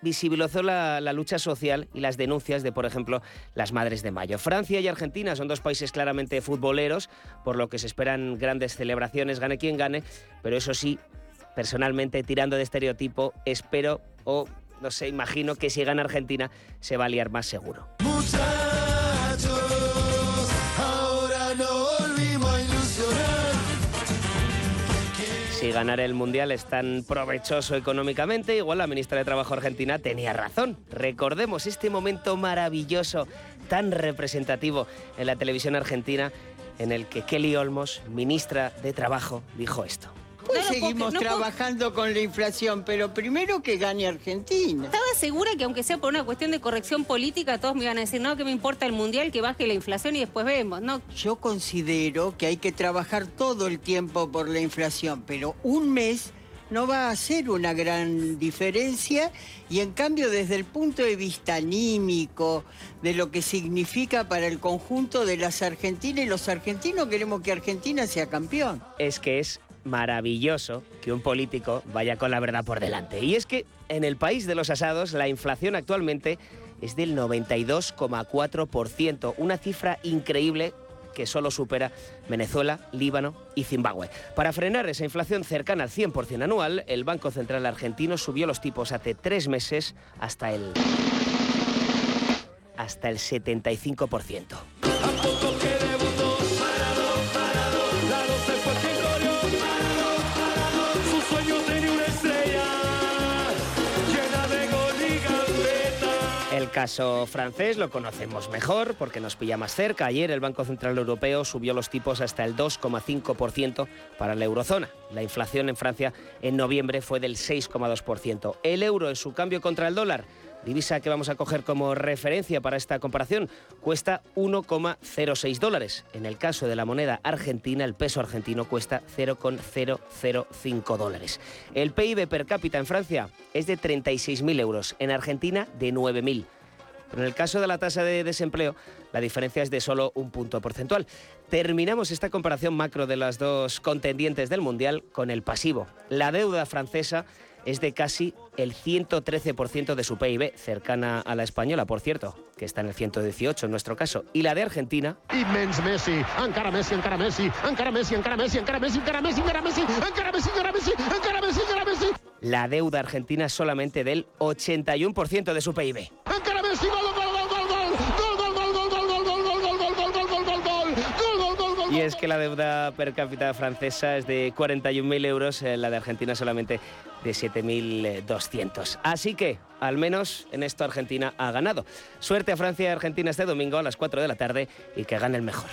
visibilizó la, lucha social y las denuncias de, por ejemplo, las Madres de Mayo. Francia y Argentina son dos países claramente futboleros, por lo que se esperan grandes celebraciones, gane quien gane, pero eso sí, personalmente, tirando de estereotipo, espero o no sé, imagino que si gana Argentina se va a liar más seguro. Si ganar el Mundial es tan provechoso económicamente, igual la ministra de Trabajo argentina tenía razón. Recordemos este momento maravilloso, tan representativo en la televisión argentina, en el que Kelly Olmos, ministra de Trabajo, dijo esto. Pues seguimos trabajando con la inflación, pero primero que gane Argentina. Estaba segura que aunque sea por una cuestión de corrección política, todos me iban a decir, no, que me importa el mundial, que baje la inflación y después vemos, ¿no? Yo considero que hay que trabajar todo el tiempo por la inflación, pero un mes no va a hacer una gran diferencia y en cambio desde el punto de vista anímico, de lo que significa para el conjunto de las argentinas y los argentinos queremos que Argentina sea campeón. Es que es maravilloso que un político vaya con la verdad por delante. Y es que en el país de los asados la inflación actualmente es del 92,4%, una cifra increíble que solo supera Venezuela, Líbano y Zimbabue. Para frenar esa inflación cercana al 100% anual, el Banco Central argentino subió los tipos hace tres meses hasta el hasta el 75%. El caso francés lo conocemos mejor porque nos pilla más cerca. Ayer el Banco Central Europeo subió los tipos hasta el 2,5% para la eurozona. La inflación en Francia en noviembre fue del 6,2%. El euro en su cambio contra el dólar divisa que vamos a coger como referencia para esta comparación, cuesta 1,06 dólares. En el caso de la moneda argentina, el peso argentino cuesta 0,005 dólares. El PIB per cápita en Francia es de 36.000 euros, en Argentina de 9.000. Pero en el caso de la tasa de desempleo, la diferencia es de solo un punto porcentual. Terminamos esta comparación macro de las dos contendientes del Mundial con el pasivo. La deuda francesa es de casi el 113% de su PIB, cercana a la española, por cierto, que está en el 118 en nuestro caso, y la de Argentina. Immens Messi, encara Messi, encara Messi, encara Messi, encara Messi, encara Messi, encara Messi, encara Messi, encara Messi, encara Messi, encara Messi, encara Messi. La deuda argentina es solamente del 81% de su PIB. Encara Messi, gol, Y es que la deuda per cápita francesa es de 41.000 euros, eh, la de Argentina solamente de 7.200. Así que, al menos en esto Argentina ha ganado. Suerte a Francia y Argentina este domingo a las 4 de la tarde y que gane el mejor.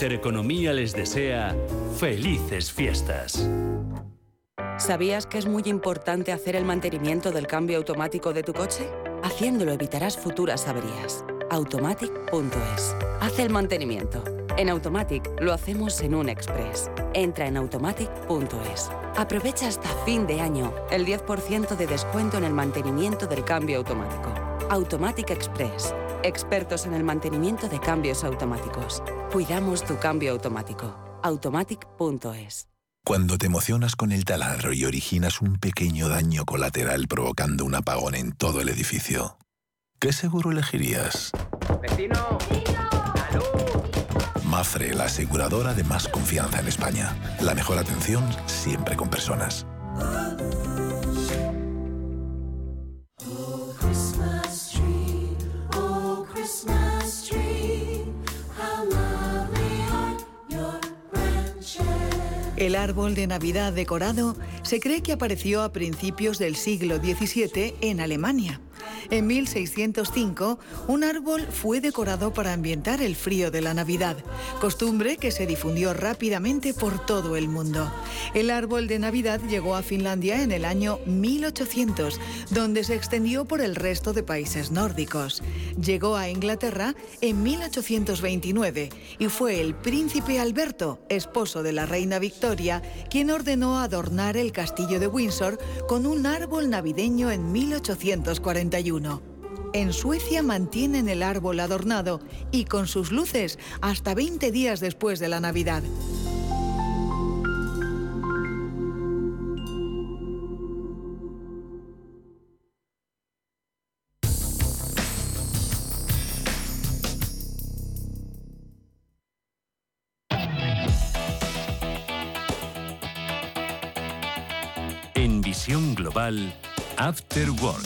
Intereconomía les desea felices fiestas. ¿Sabías que es muy importante hacer el mantenimiento del cambio automático de tu coche? Haciéndolo evitarás futuras averías. Automatic.es. Haz el mantenimiento. En Automatic lo hacemos en un express. Entra en automatic.es. Aprovecha hasta fin de año el 10% de descuento en el mantenimiento del cambio automático. Automatic Express. Expertos en el mantenimiento de cambios automáticos. Cuidamos tu cambio automático. Automatic.es. Cuando te emocionas con el taladro y originas un pequeño daño colateral provocando un apagón en todo el edificio, ¿qué seguro elegirías? ¡Vecino! Mafre, la aseguradora de más confianza en España. La mejor atención siempre con personas. El árbol de Navidad decorado se cree que apareció a principios del siglo XVII en Alemania. En 1605, un árbol fue decorado para ambientar el frío de la Navidad, costumbre que se difundió rápidamente por todo el mundo. El árbol de Navidad llegó a Finlandia en el año 1800, donde se extendió por el resto de países nórdicos. Llegó a Inglaterra en 1829 y fue el príncipe Alberto, esposo de la reina Victoria, quien ordenó adornar el castillo de Windsor con un árbol navideño en 1841. En Suecia mantienen el árbol adornado y con sus luces hasta 20 días después de la Navidad. After Work.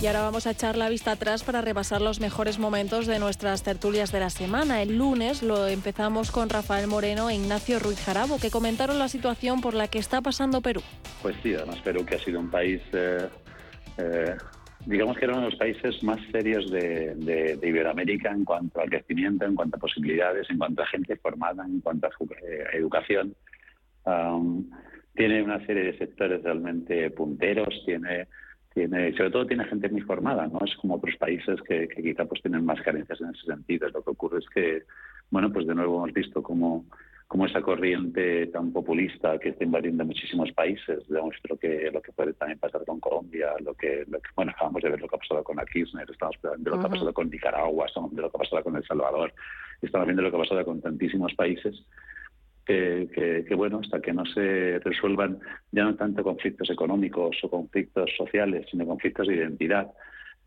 Y ahora vamos a echar la vista atrás para repasar los mejores momentos de nuestras tertulias de la semana. El lunes lo empezamos con Rafael Moreno e Ignacio Ruiz Jarabo, que comentaron la situación por la que está pasando Perú. Pues sí, además Perú que ha sido un país, eh, eh, digamos que era uno de los países más serios de, de- de Iberoamérica en cuanto al crecimiento, en cuanto a posibilidades, en cuanto a gente formada, en cuanto a eh, educación. Am, tiene una serie de sectores realmente punteros, tiene, tiene, sobre todo tiene gente muy formada, ¿no? Es como otros países que, que quizá pues tienen más carencias en ese sentido. Lo que ocurre es que, bueno, pues de nuevo hemos visto cómo, cómo esa corriente tan populista que está invadiendo muchísimos países demuestra que lo que puede también pasar con Colombia, lo que, lo que- bueno, acabamos de ver lo que ha pasado con la Kirchner, estamos viendo lo que ha pasado con Nicaragua, estamos viendo lo que ha pasado con El Salvador, estamos viendo lo que ha pasado con tantísimos países que, que- que, bueno, hasta que no se resuelvan ya no tanto conflictos económicos o conflictos sociales, sino conflictos de identidad,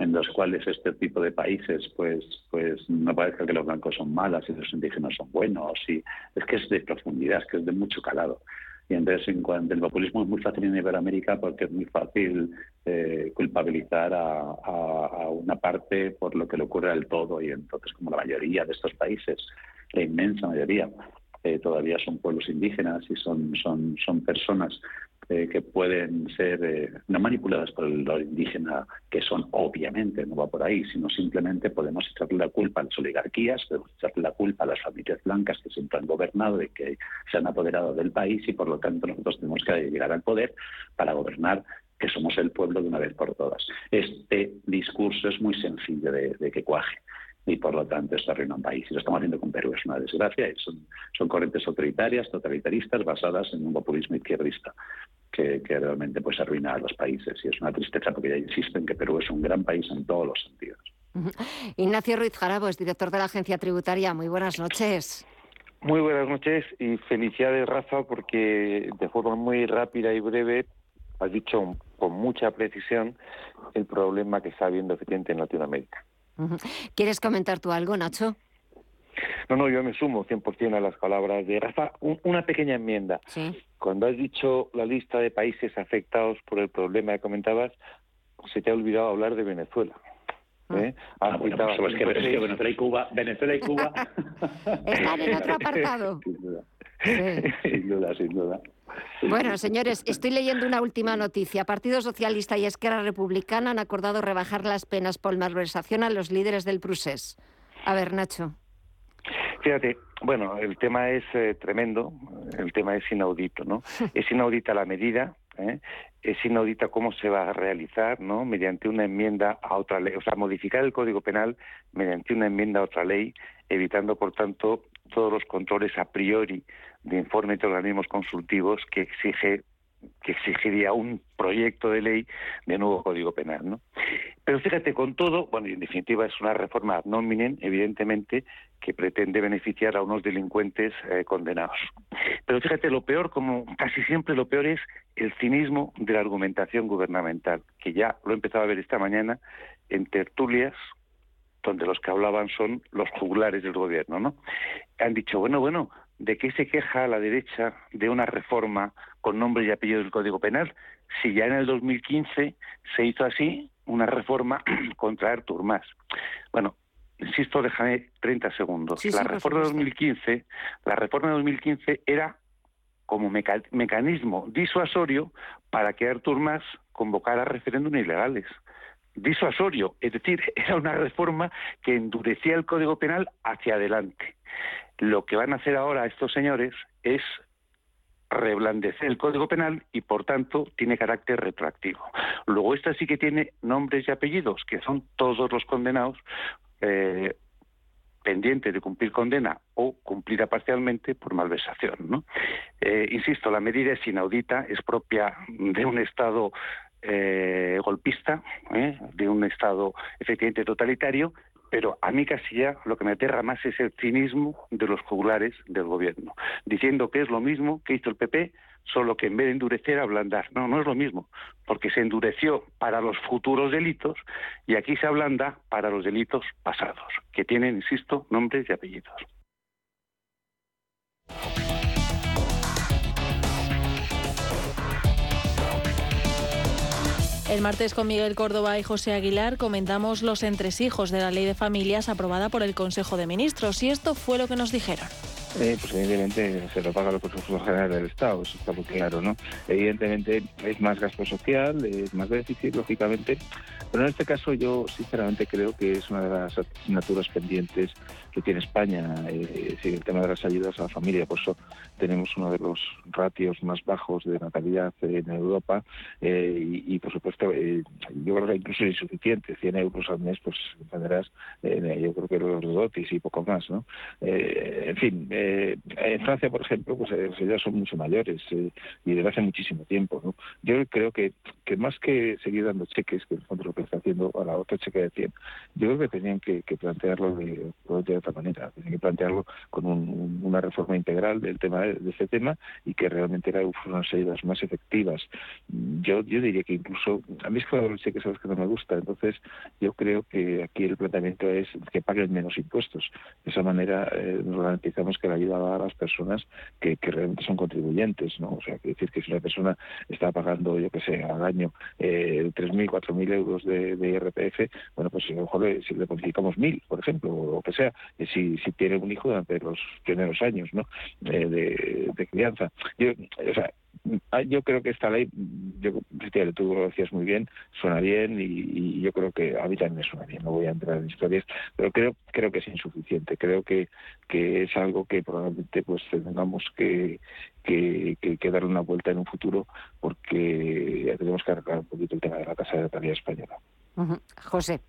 en los cuales este tipo de países, pues, pues no parezca que los blancos son malas y los indígenas son buenos. Y es que es de profundidad, es que es de mucho calado. Y entonces, en cuanto el populismo es muy fácil en Iberoamérica porque es muy fácil eh, culpabilizar a, a- a una parte por lo que le ocurre al todo. Y entonces, como la mayoría de estos países, la inmensa mayoría, eh, todavía son pueblos indígenas y son, son, son personas eh, que pueden ser eh, no manipuladas por el indígena, que son obviamente, no va por ahí, sino simplemente podemos echarle la culpa a las oligarquías, podemos echarle la culpa a las familias blancas que siempre han gobernado y que se han apoderado del país y por lo tanto nosotros tenemos que llegar al poder para gobernar que somos el pueblo de una vez por todas. Este discurso es muy sencillo de, que cuaje y por lo tanto esto arruina un país. Y lo estamos haciendo con Perú, es una desgracia. Son, son corrientes autoritarias, totalitaristas, basadas en un populismo izquierdista que, que realmente pues arruina a los países. Y es una tristeza porque ya insisto en que Perú es un gran país en todos los sentidos. Ignacio Ruiz Jarabo es director de la Agencia Tributaria. Muy buenas noches. Muy buenas noches y felicidades, Rafa, porque de forma muy rápida y breve has dicho con mucha precisión el problema que está habiendo efectivamente en Latinoamérica. ¿Quieres comentar tú algo, Nacho? No, no, yo me sumo 100% a las palabras de Rafa. Un- una pequeña enmienda. Cuando has dicho la lista de países afectados por el problema que comentabas, se te ha olvidado hablar de Venezuela. ¿eh? Has Ah, bueno, pues, es que- cinco, es que seis- Venezuela y Cuba, Venezuela y Cuba. (laughs) Están en otro apartado. (laughs) sin duda. sin duda, sin duda. Bueno, señores, estoy leyendo una última noticia. Partido Socialista y Esquerra Republicana han acordado rebajar las penas por malversación a los líderes del Prusés. A ver, Nacho. Fíjate, bueno, el tema es eh, tremendo, el tema es inaudito, ¿no? Es inaudita la medida, ¿eh? es inaudita cómo se va a realizar, ¿no? Mediante una enmienda a otra ley, o sea, modificar el Código Penal mediante una enmienda a otra ley, evitando, por tanto, todos los controles a priori de informes de organismos consultivos que exige que exigiría un proyecto de ley de nuevo Código Penal, ¿no? Pero fíjate, con todo, bueno, y en definitiva es una reforma ad evidentemente, que pretende beneficiar a unos delincuentes eh, condenados. Pero fíjate, lo peor, como casi siempre lo peor es el cinismo de la argumentación gubernamental, que ya lo he empezado a ver esta mañana en tertulias donde los que hablaban son los juglares del gobierno, ¿no? Han dicho, bueno, bueno, ¿de qué se queja la derecha de una reforma con nombre y apellido del Código Penal? Si ya en el 2015 se hizo así una reforma (clears throat) contra Artur Mas. Bueno, insisto, déjame 30 segundos. Sí, la reforma de supuesto. 2015, la reforma de 2015 era como meca- mecanismo disuasorio para que Artur Mas convocara referéndum ilegales. Disuasorio, es decir, (laughs) era una reforma que endurecía el Código Penal hacia adelante. Lo que van a hacer ahora estos señores es reblandecer el Código Penal y, por tanto, tiene carácter retroactivo. Luego, esta sí que tiene nombres y apellidos, que son todos los condenados eh, pendientes de cumplir condena o cumplida parcialmente por malversación. Eh, insisto, la medida es inaudita, es propia de un Estado eh, golpista, ¿eh? de un Estado efectivamente totalitario, pero a mí casi ya lo que me aterra más es el cinismo de los jugulares del gobierno, diciendo que es lo mismo que hizo el PP, solo que en vez de endurecer, ablandar. No, no es lo mismo, porque se endureció para los futuros delitos y aquí se ablanda para los delitos pasados, que tienen, insisto, nombres y apellidos. El martes con Miguel Córdoba y José Aguilar comentamos los entresijos de la ley de familias aprobada por el Consejo de Ministros y esto fue lo que nos dijeron. Eh, pues evidentemente se lo paga los presupuestos generales del Estado, eso está muy claro, ¿no? Evidentemente es más gasto social, es más déficit, lógicamente, pero en este caso yo sinceramente creo que es una de las asignaturas pendientes que tiene España, eh, el tema de las ayudas a la familia, por eso tenemos uno de los ratios más bajos de natalidad en Europa eh, y, y, por supuesto eh, yo creo que incluso es insuficiente, 100 euros al mes, pues entenderás, eh, yo creo que los dotis y poco más, ¿no? Eh, en fin, eh, eh, en Francia, por ejemplo, pues eh, ya son mucho mayores eh, y desde hace muchísimo tiempo. ¿no? Yo creo que, que más que seguir dando cheques, que en lo que está haciendo a la otra cheque de 100, yo creo que tenían que, plantearlo de, de otra manera. Tenían que plantearlo con un- una reforma integral del tema de, este tema y que realmente era unas ayudas más efectivas. Yo, yo diría que incluso, a mí es que los cheques son los que no me gusta, entonces yo creo que aquí el planteamiento es que paguen menos impuestos. De esa manera eh, nos garantizamos que la ayuda a las personas que, que realmente son contribuyentes, ¿no? O sea, quiere decir que si una persona está pagando, yo que sé, al año eh, 3.000, 4.000 euros de, IRPF, bueno, pues a lo mejor le- si le bonificamos 1.000, por ejemplo, o lo que sea, eh, si, si tiene un hijo durante los primeros años, ¿no? Eh, de, de crianza. Yo, o sea, Yo creo que esta ley, yo, tú lo decías muy bien, suena bien y, y yo creo que a mí también me suena bien, no voy a entrar en historias, pero creo creo que es insuficiente, creo que, que es algo que probablemente pues tengamos que, que, que- que darle una vuelta en un futuro porque ya tenemos que arreglar un poquito el tema de la tasa de natalidad española. José.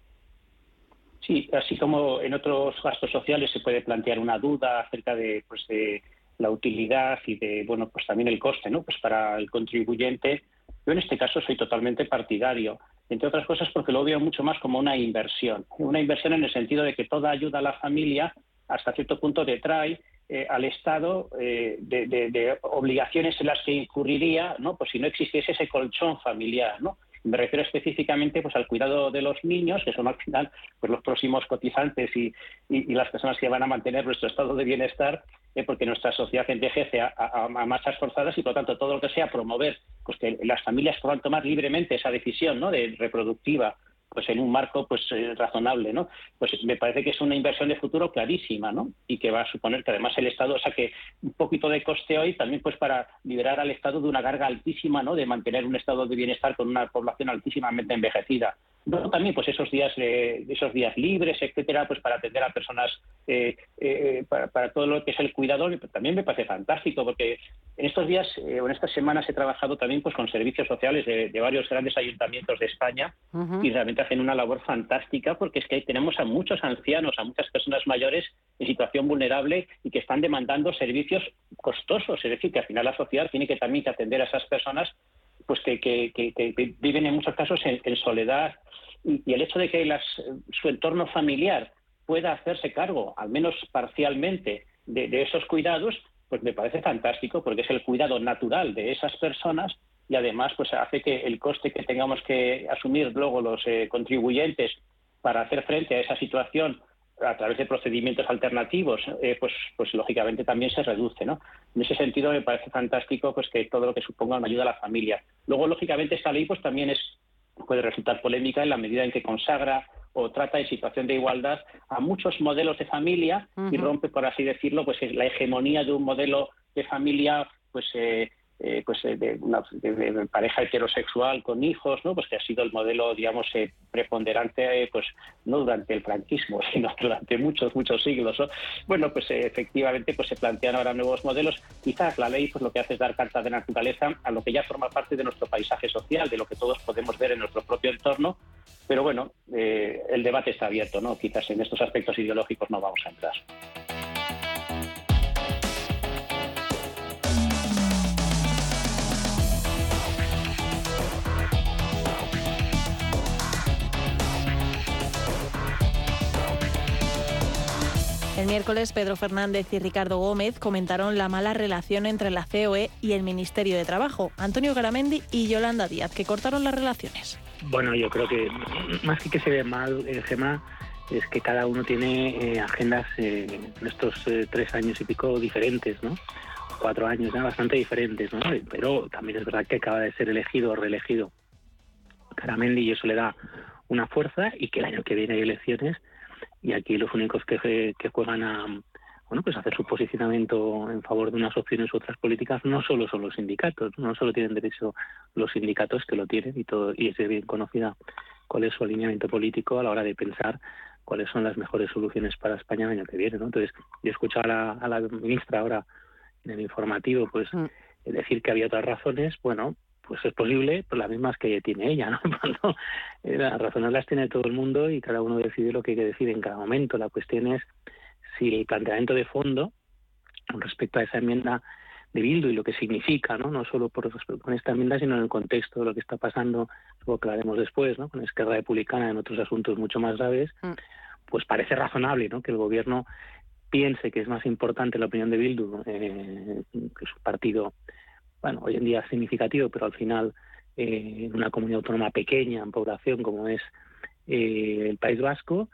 Sí, así como en otros gastos sociales se puede plantear una duda acerca de, pues, de la utilidad y de, bueno, pues también el coste, ¿no? Pues para el contribuyente. Yo en este caso soy totalmente partidario, entre otras cosas porque lo veo mucho más como una inversión. Una inversión en el sentido de que toda ayuda a la familia hasta cierto punto detrae eh, al Estado eh, de, obligaciones en las que incurriría, ¿no? Pues si no existiese ese colchón familiar, ¿no? Me refiero específicamente pues al cuidado de los niños, que son al final pues los próximos cotizantes y, y- las personas que van a mantener nuestro estado de bienestar, eh, porque nuestra sociedad envejece a, a- a marchas forzadas y por lo tanto todo lo que sea promover pues que las familias puedan tomar libremente esa decisión ¿no? de reproductiva pues en un marco pues eh, razonable, ¿no? Pues me parece que es una inversión de futuro clarísima, ¿no? Y que va a suponer que además el Estado saque un poquito de coste hoy también pues para liberar al Estado de una carga altísima, ¿no? De mantener un estado de bienestar con una población altísimamente envejecida. Luego también pues esos días eh, esos días libres, etcétera, pues para atender a personas eh, eh, para, para todo lo que es el cuidador, también me parece fantástico porque en estos días eh, o en estas semanas he trabajado también pues con servicios sociales de, de varios grandes ayuntamientos de España y realmente hacen una labor fantástica porque es que ahí tenemos a muchos ancianos, a muchas personas mayores en situación vulnerable y que están demandando servicios costosos. Es decir, que al final la sociedad tiene que también atender a esas personas pues que, que- que- que viven en muchos casos en, en soledad y, el hecho de que su entorno familiar pueda hacerse cargo, al menos parcialmente, de, de esos cuidados, pues me parece fantástico porque es el cuidado natural de esas personas y además pues hace que el coste que tengamos que asumir luego los eh, contribuyentes para hacer frente a esa situación a través de procedimientos alternativos, eh, pues, pues lógicamente también se reduce, ¿no? En ese sentido me parece fantástico pues que todo lo que suponga una ayuda a la familia. Luego, lógicamente, esta ley pues también es puede resultar polémica en la medida en que consagra o trata en situación de igualdad a muchos modelos de familia y rompe, por así decirlo, pues la hegemonía de un modelo de familia, pues eh, eh, pues eh, de una de- de pareja heterosexual con hijos, ¿no? Pues que ha sido el modelo, digamos, eh, preponderante, eh, pues no durante el franquismo, (laughs) sino durante muchos muchos siglos, ¿no? Bueno, pues eh, efectivamente, pues se plantean ahora nuevos modelos. Quizás la ley, pues lo que hace es dar carta de naturaleza a lo que ya forma parte de nuestro paisaje social, de lo que todos podemos ver en nuestro propio entorno. Pero bueno, eh, el debate está abierto, ¿no? Quizás en estos aspectos ideológicos no vamos a entrar. El miércoles, Pedro Fernández y Ricardo Gómez comentaron la mala relación entre la COE y el Ministerio de Trabajo. Antonio Garamendi y Yolanda Díaz, que cortaron las relaciones. Bueno, yo creo que más que que se ve mal, eh, Gemma, es que cada uno tiene eh, agendas eh, en estos tres años y pico diferentes, ¿no? Cuatro años ya bastante diferentes, ¿no? Pero también es verdad que acaba de ser elegido o reelegido Caramendi y eso le da una fuerza y que el año que viene hay elecciones y aquí los únicos que, que juegan a bueno pues a hacer su posicionamiento en favor de unas opciones u otras políticas no solo son los sindicatos no solo tienen derecho los sindicatos que lo tienen y todo y es bien conocida cuál es su alineamiento político a la hora de pensar cuáles son las mejores soluciones para España el año que viene ¿no? entonces yo he escuchado a la, a la ministra ahora en el informativo pues decir que había otras razones bueno pues es posible, pues las mismas que tiene ella, ¿no? (laughs) Por tanto, eh, las razones las tiene todo el mundo y cada uno decide lo que hay que decir en cada momento. La cuestión es si el planteamiento de fondo respecto a esa enmienda de Bildu y lo que significa, ¿no? No solo por con esta enmienda, sino en el contexto de lo que está pasando, lo que haremos después, ¿no? Con Esquerra Republicana en otros asuntos mucho más graves, pues parece razonable, ¿no? Que el gobierno piense que es más importante la opinión de Bildu, eh, que es un partido, bueno, hoy en día significativo, pero al final eh, en una comunidad autónoma pequeña en población como es eh, el País Vasco,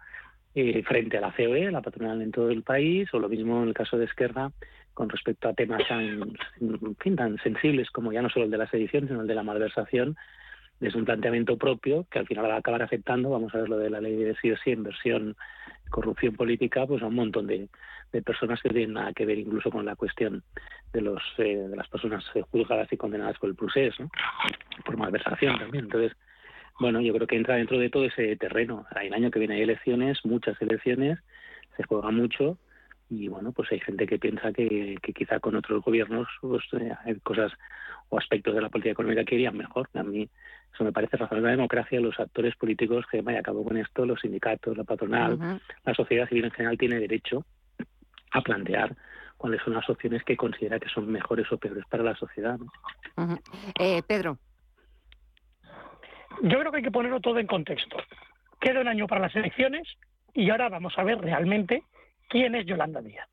eh, frente a la COE, la patronal en todo el país, o lo mismo en el caso de Esquerra con respecto a temas tan, tan sensibles como ya no solo el de la sedición, sino el de la malversación, es un planteamiento propio que al final va a acabar afectando, vamos a ver lo de la ley de sí o sí, inversión, corrupción política, pues a un montón de, personas que tienen nada que ver incluso con la cuestión de los eh, de las personas juzgadas y condenadas por el procés, ¿no? por malversación también. Entonces, bueno, yo creo que entra dentro de todo ese terreno. El año que viene hay elecciones, muchas elecciones, se juega mucho y bueno, pues hay gente que piensa que, que quizá con otros gobiernos pues, eh, hay cosas o aspectos de la política económica que irían mejor. A mí eso me parece razonable. La democracia, los actores políticos, que vaya a cabo con esto, los sindicatos, la patronal, la sociedad civil en general tiene derecho a plantear cuáles son las opciones que considera que son mejores o peores para la sociedad. Eh, Pedro. Yo creo que hay que ponerlo todo en contexto. Queda un año para las elecciones y ahora vamos a ver realmente quién es Yolanda Díaz.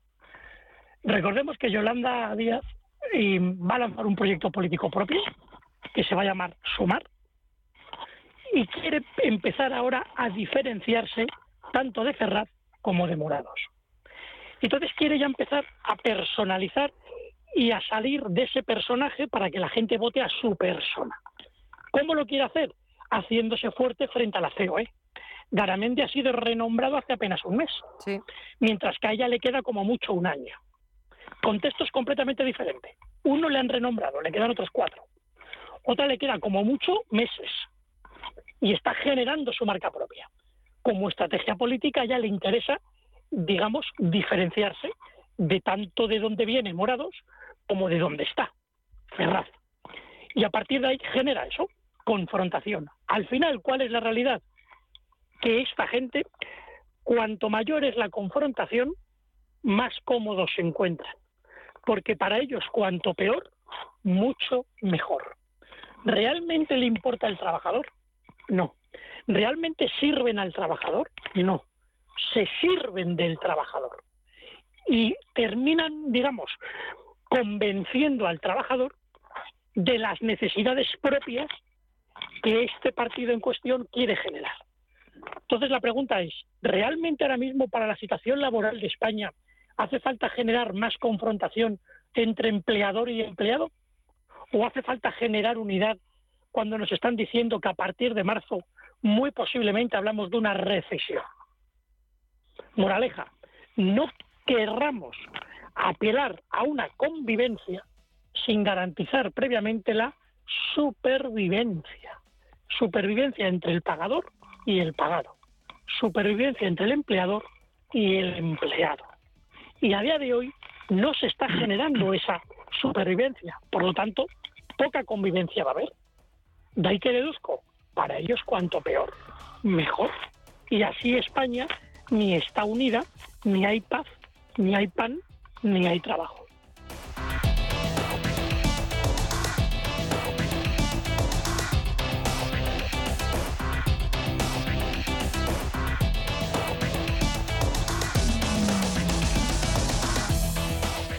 Recordemos que Yolanda Díaz eh, va a lanzar un proyecto político propio que se va a llamar Sumar y quiere empezar ahora a diferenciarse tanto de Ferraz como de Morados. Entonces quiere ya empezar a personalizar y a salir de ese personaje para que la gente vote a su persona. ¿Cómo lo quiere hacer? Haciéndose fuerte frente a la COE. Garamendi ha sido renombrado hace apenas un mes, mientras que a ella le queda como mucho un año. Contextos completamente diferentes. Uno le han renombrado, le quedan otros cuatro. Otra le quedan como mucho meses y está generando su marca propia. Como estrategia política ya le interesa, digamos, diferenciarse de tanto de dónde viene Morados como de dónde está Ferraz. Y a partir de ahí genera eso, confrontación. Al final, ¿cuál es la realidad? Que esta gente, cuanto mayor es la confrontación, más cómodos se encuentran. Porque para ellos, cuanto peor, mucho mejor. ¿Realmente le importa el trabajador? No. ¿Realmente sirven al trabajador? No. Se sirven del trabajador. Y terminan, digamos, convenciendo al trabajador de las necesidades propias que este partido en cuestión quiere generar. Entonces la pregunta es, ¿realmente ahora mismo para la situación laboral de España hace falta generar más confrontación entre empleador y empleado? ¿O hace falta generar unidad cuando nos están diciendo que a partir de marzo muy posiblemente hablamos de una recesión? Moraleja, no querramos apelar a una convivencia sin garantizar previamente la supervivencia. Supervivencia entre el pagador y el pagado. Supervivencia entre el empleador y el empleado. Y a día de hoy no se está generando esa supervivencia. Por lo tanto, poca convivencia va a haber. De ahí que deduzco, para ellos cuanto peor, mejor. Y así España ni está unida, ni hay paz, ni hay pan, ni hay trabajo.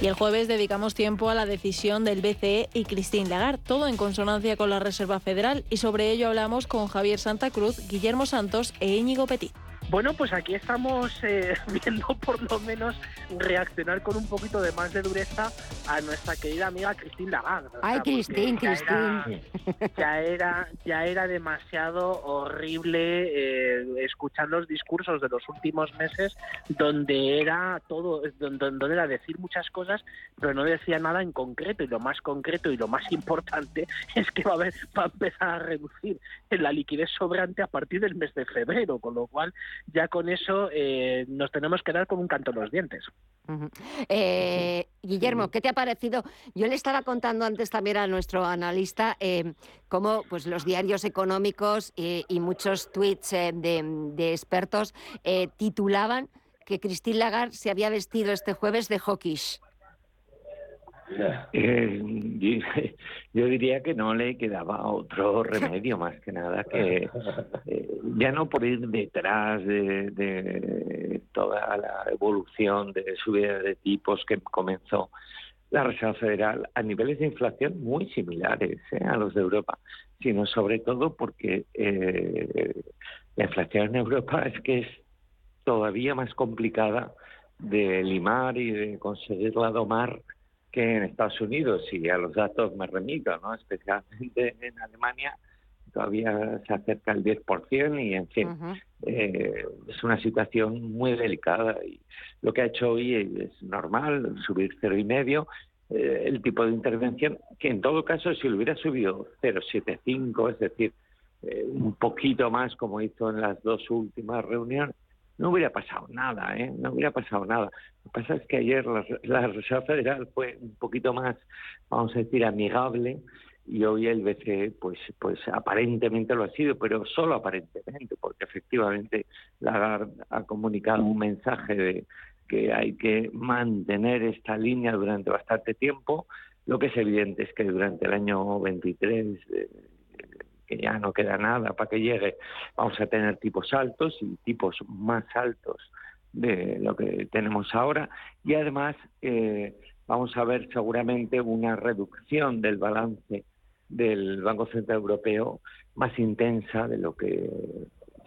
El jueves dedicamos tiempo a la decisión del BCE y Christine Lagarde, todo en consonancia con la Reserva Federal. Y sobre ello hablamos con Javier Santa Cruz, Guillermo Santos e Íñigo Petit. Bueno, pues aquí estamos eh, (laughs) viendo por lo menos reaccionar con un poquito de más de dureza a nuestra querida amiga Christine Lagarde. Ay, Cristín, Cristín. ya era ya era demasiado horrible eh, escuchar los discursos de los últimos meses donde era todo donde, donde era decir muchas cosas pero no decía nada en concreto y lo más concreto y lo más (laughs) importante es que va a haber va a empezar a reducir la liquidez sobrante a partir del mes de febrero con lo cual ya con eso eh, nos tenemos que dar con un canto en los dientes. Eh, Guillermo, ¿qué te ha parecido? Yo le estaba contando antes también a nuestro analista eh, cómo pues, los diarios económicos eh, y muchos tweets de, de expertos titulaban que Christine Lagarde se había vestido este jueves de hawkish. Eh, (laughs) yo, diría que no le quedaba otro remedio más que nada que (laughs) eh, ya no por ir detrás de, de toda la evolución de subida de tipos que comenzó la Reserva Federal a niveles de inflación muy similares ¿eh? a los de Europa, sino sobre todo porque la inflación en Europa (laughs) es que es todavía más complicada de limar y de conseguirla domar que en Estados Unidos, y a los datos me remito, ¿no? especialmente en Alemania, todavía se acerca al 10% y, en fin, eh, es una situación muy delicada. Y lo que ha hecho hoy es normal, subir cero y medio, eh, el tipo de intervención, que en todo caso, si lo hubiera subido 0,75, es decir, eh, un poquito más como hizo en las dos últimas reuniones, no hubiera pasado nada, ¿eh? No hubiera pasado nada. Lo que pasa es que ayer la, la Reserva Federal fue un poquito más, vamos a decir, amigable y hoy el BCE, pues, pues aparentemente lo ha sido, pero solo aparentemente, porque efectivamente Lagarde ha comunicado un mensaje de que hay que mantener esta línea durante bastante tiempo. Lo que es evidente es que durante el año 23 eh, que ya no queda nada para que llegue, vamos a tener tipos altos y tipos más altos de lo que tenemos ahora. Y además eh, vamos a ver seguramente una reducción del balance del Banco Central Europeo más intensa de lo que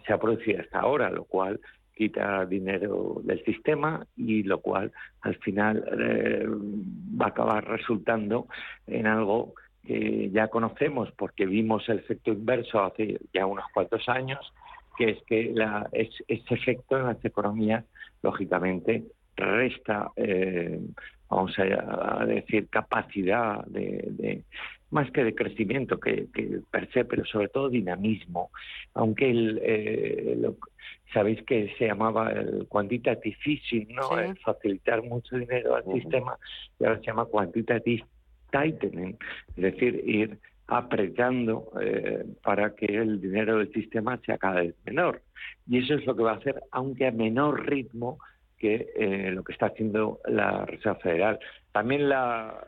se ha producido hasta ahora, lo cual quita dinero del sistema y lo cual al final eh, va a acabar resultando en algo que ya conocemos porque vimos el efecto inverso hace ya unos cuantos años, que es que la, es, ese efecto en las economías, lógicamente, resta, eh, vamos a, a decir, capacidad de, de- más que de crecimiento que, que per se, pero sobre todo dinamismo. Aunque el, eh, lo- sabéis que se llamaba el quantitative easing, ¿no? Sí. El facilitar mucho dinero al sistema, y ahora se llama quantitative tightening, es decir, ir apretando eh, para que el dinero del sistema sea cada vez menor. Y eso es lo que va a hacer, aunque a menor ritmo que eh, lo que está haciendo la Reserva Federal. También la,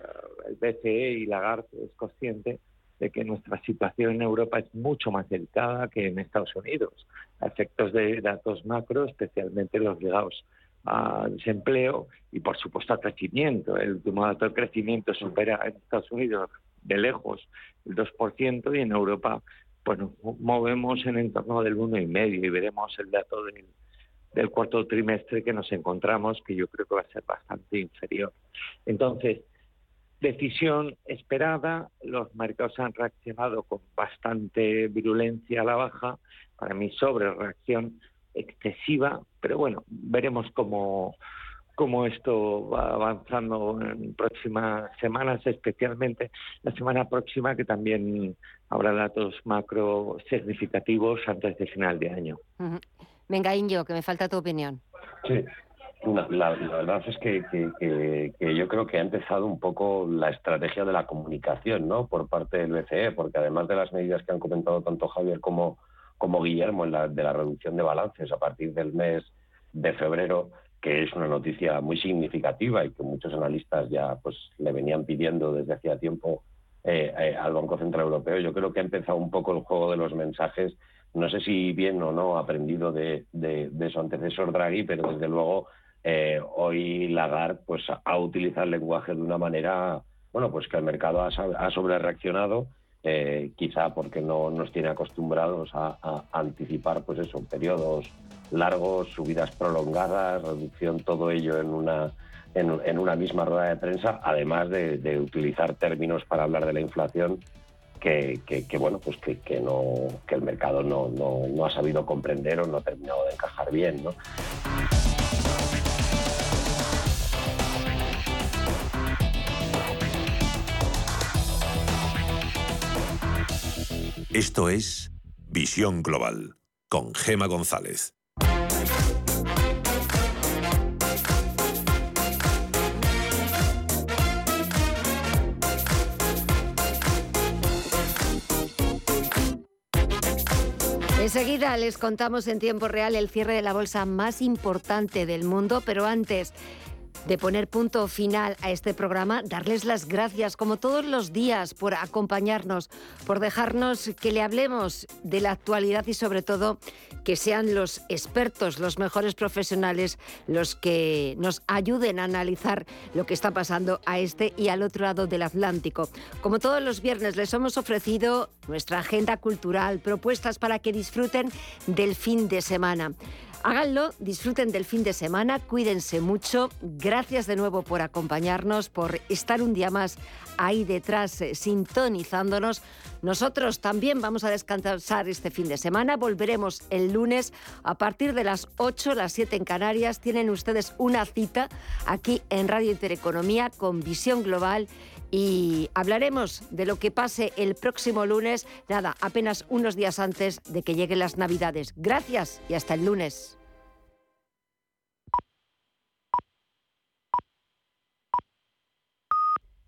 el BCE y Lagarde es consciente de que nuestra situación en Europa es mucho más delicada que en Estados Unidos, a efectos de datos macro, especialmente los ligados a desempleo y, por supuesto, a crecimiento. El último dato de crecimiento supera en Estados Unidos de lejos el 2% y en Europa pues nos movemos en entorno del 1,5% y veremos el dato del, del cuarto trimestre que nos encontramos, que yo creo que va a ser bastante inferior. Entonces, decisión esperada, los mercados han reaccionado con bastante virulencia a la baja, para mí sobre reacción excesiva, pero bueno, veremos cómo, cómo esto va avanzando en próximas semanas, especialmente la semana próxima que también habrá datos macro significativos antes de final de año. Ujú. Venga, Inyo, que me falta tu opinión. Sí, la, la- la verdad es que, que- que- que yo creo que ha empezado un poco la estrategia de la comunicación ¿no? por parte del BCE, porque además de las medidas que han comentado tanto Javier como, como Guillermo en la, de la reducción de balances a partir del mes de febrero, que es una noticia muy significativa y que muchos analistas ya pues le venían pidiendo desde hacía tiempo eh, eh, al Banco Central Europeo. Yo creo que ha empezado un poco el juego de los mensajes. No sé si bien o no aprendido de, de- su antecesor Draghi, pero desde luego eh, hoy Lagarde pues ha utilizado el lenguaje de una manera, bueno, pues que el mercado ha, ha sobrereaccionado, eh, quizá porque no nos tiene acostumbrados a, anticipar, pues eso, periodos largos, subidas prolongadas, reducción, todo ello en una en, una misma rueda de prensa, además de, utilizar términos para hablar de la inflación que, bueno pues que no que el mercado no, no, no ha sabido comprender o no ha terminado de encajar bien, ¿no? Esto es Visión Global con Gema González. Enseguida les contamos en tiempo real el cierre de la bolsa más importante del mundo, pero antes, de poner punto final a este programa, darles las gracias como todos los días por acompañarnos, por dejarnos que le hablemos de la actualidad y sobre todo que sean los expertos, los mejores profesionales los que nos ayuden a analizar lo que está pasando a este y al otro lado del Atlántico. Como todos los viernes les hemos ofrecido nuestra agenda cultural, propuestas para que disfruten del fin de semana. Háganlo, disfruten del fin de semana, cuídense mucho. Gracias de nuevo por acompañarnos, por estar un día más ahí detrás eh, sintonizándonos. Nosotros también vamos a descansar este fin de semana. Volveremos el lunes a partir de las 8, las 7 en Canarias. Tienen ustedes una cita aquí en Radio Intereconomía con Visión Global y hablaremos de lo que pase el próximo lunes, nada, apenas unos días antes de que lleguen las Navidades. Gracias y hasta el lunes.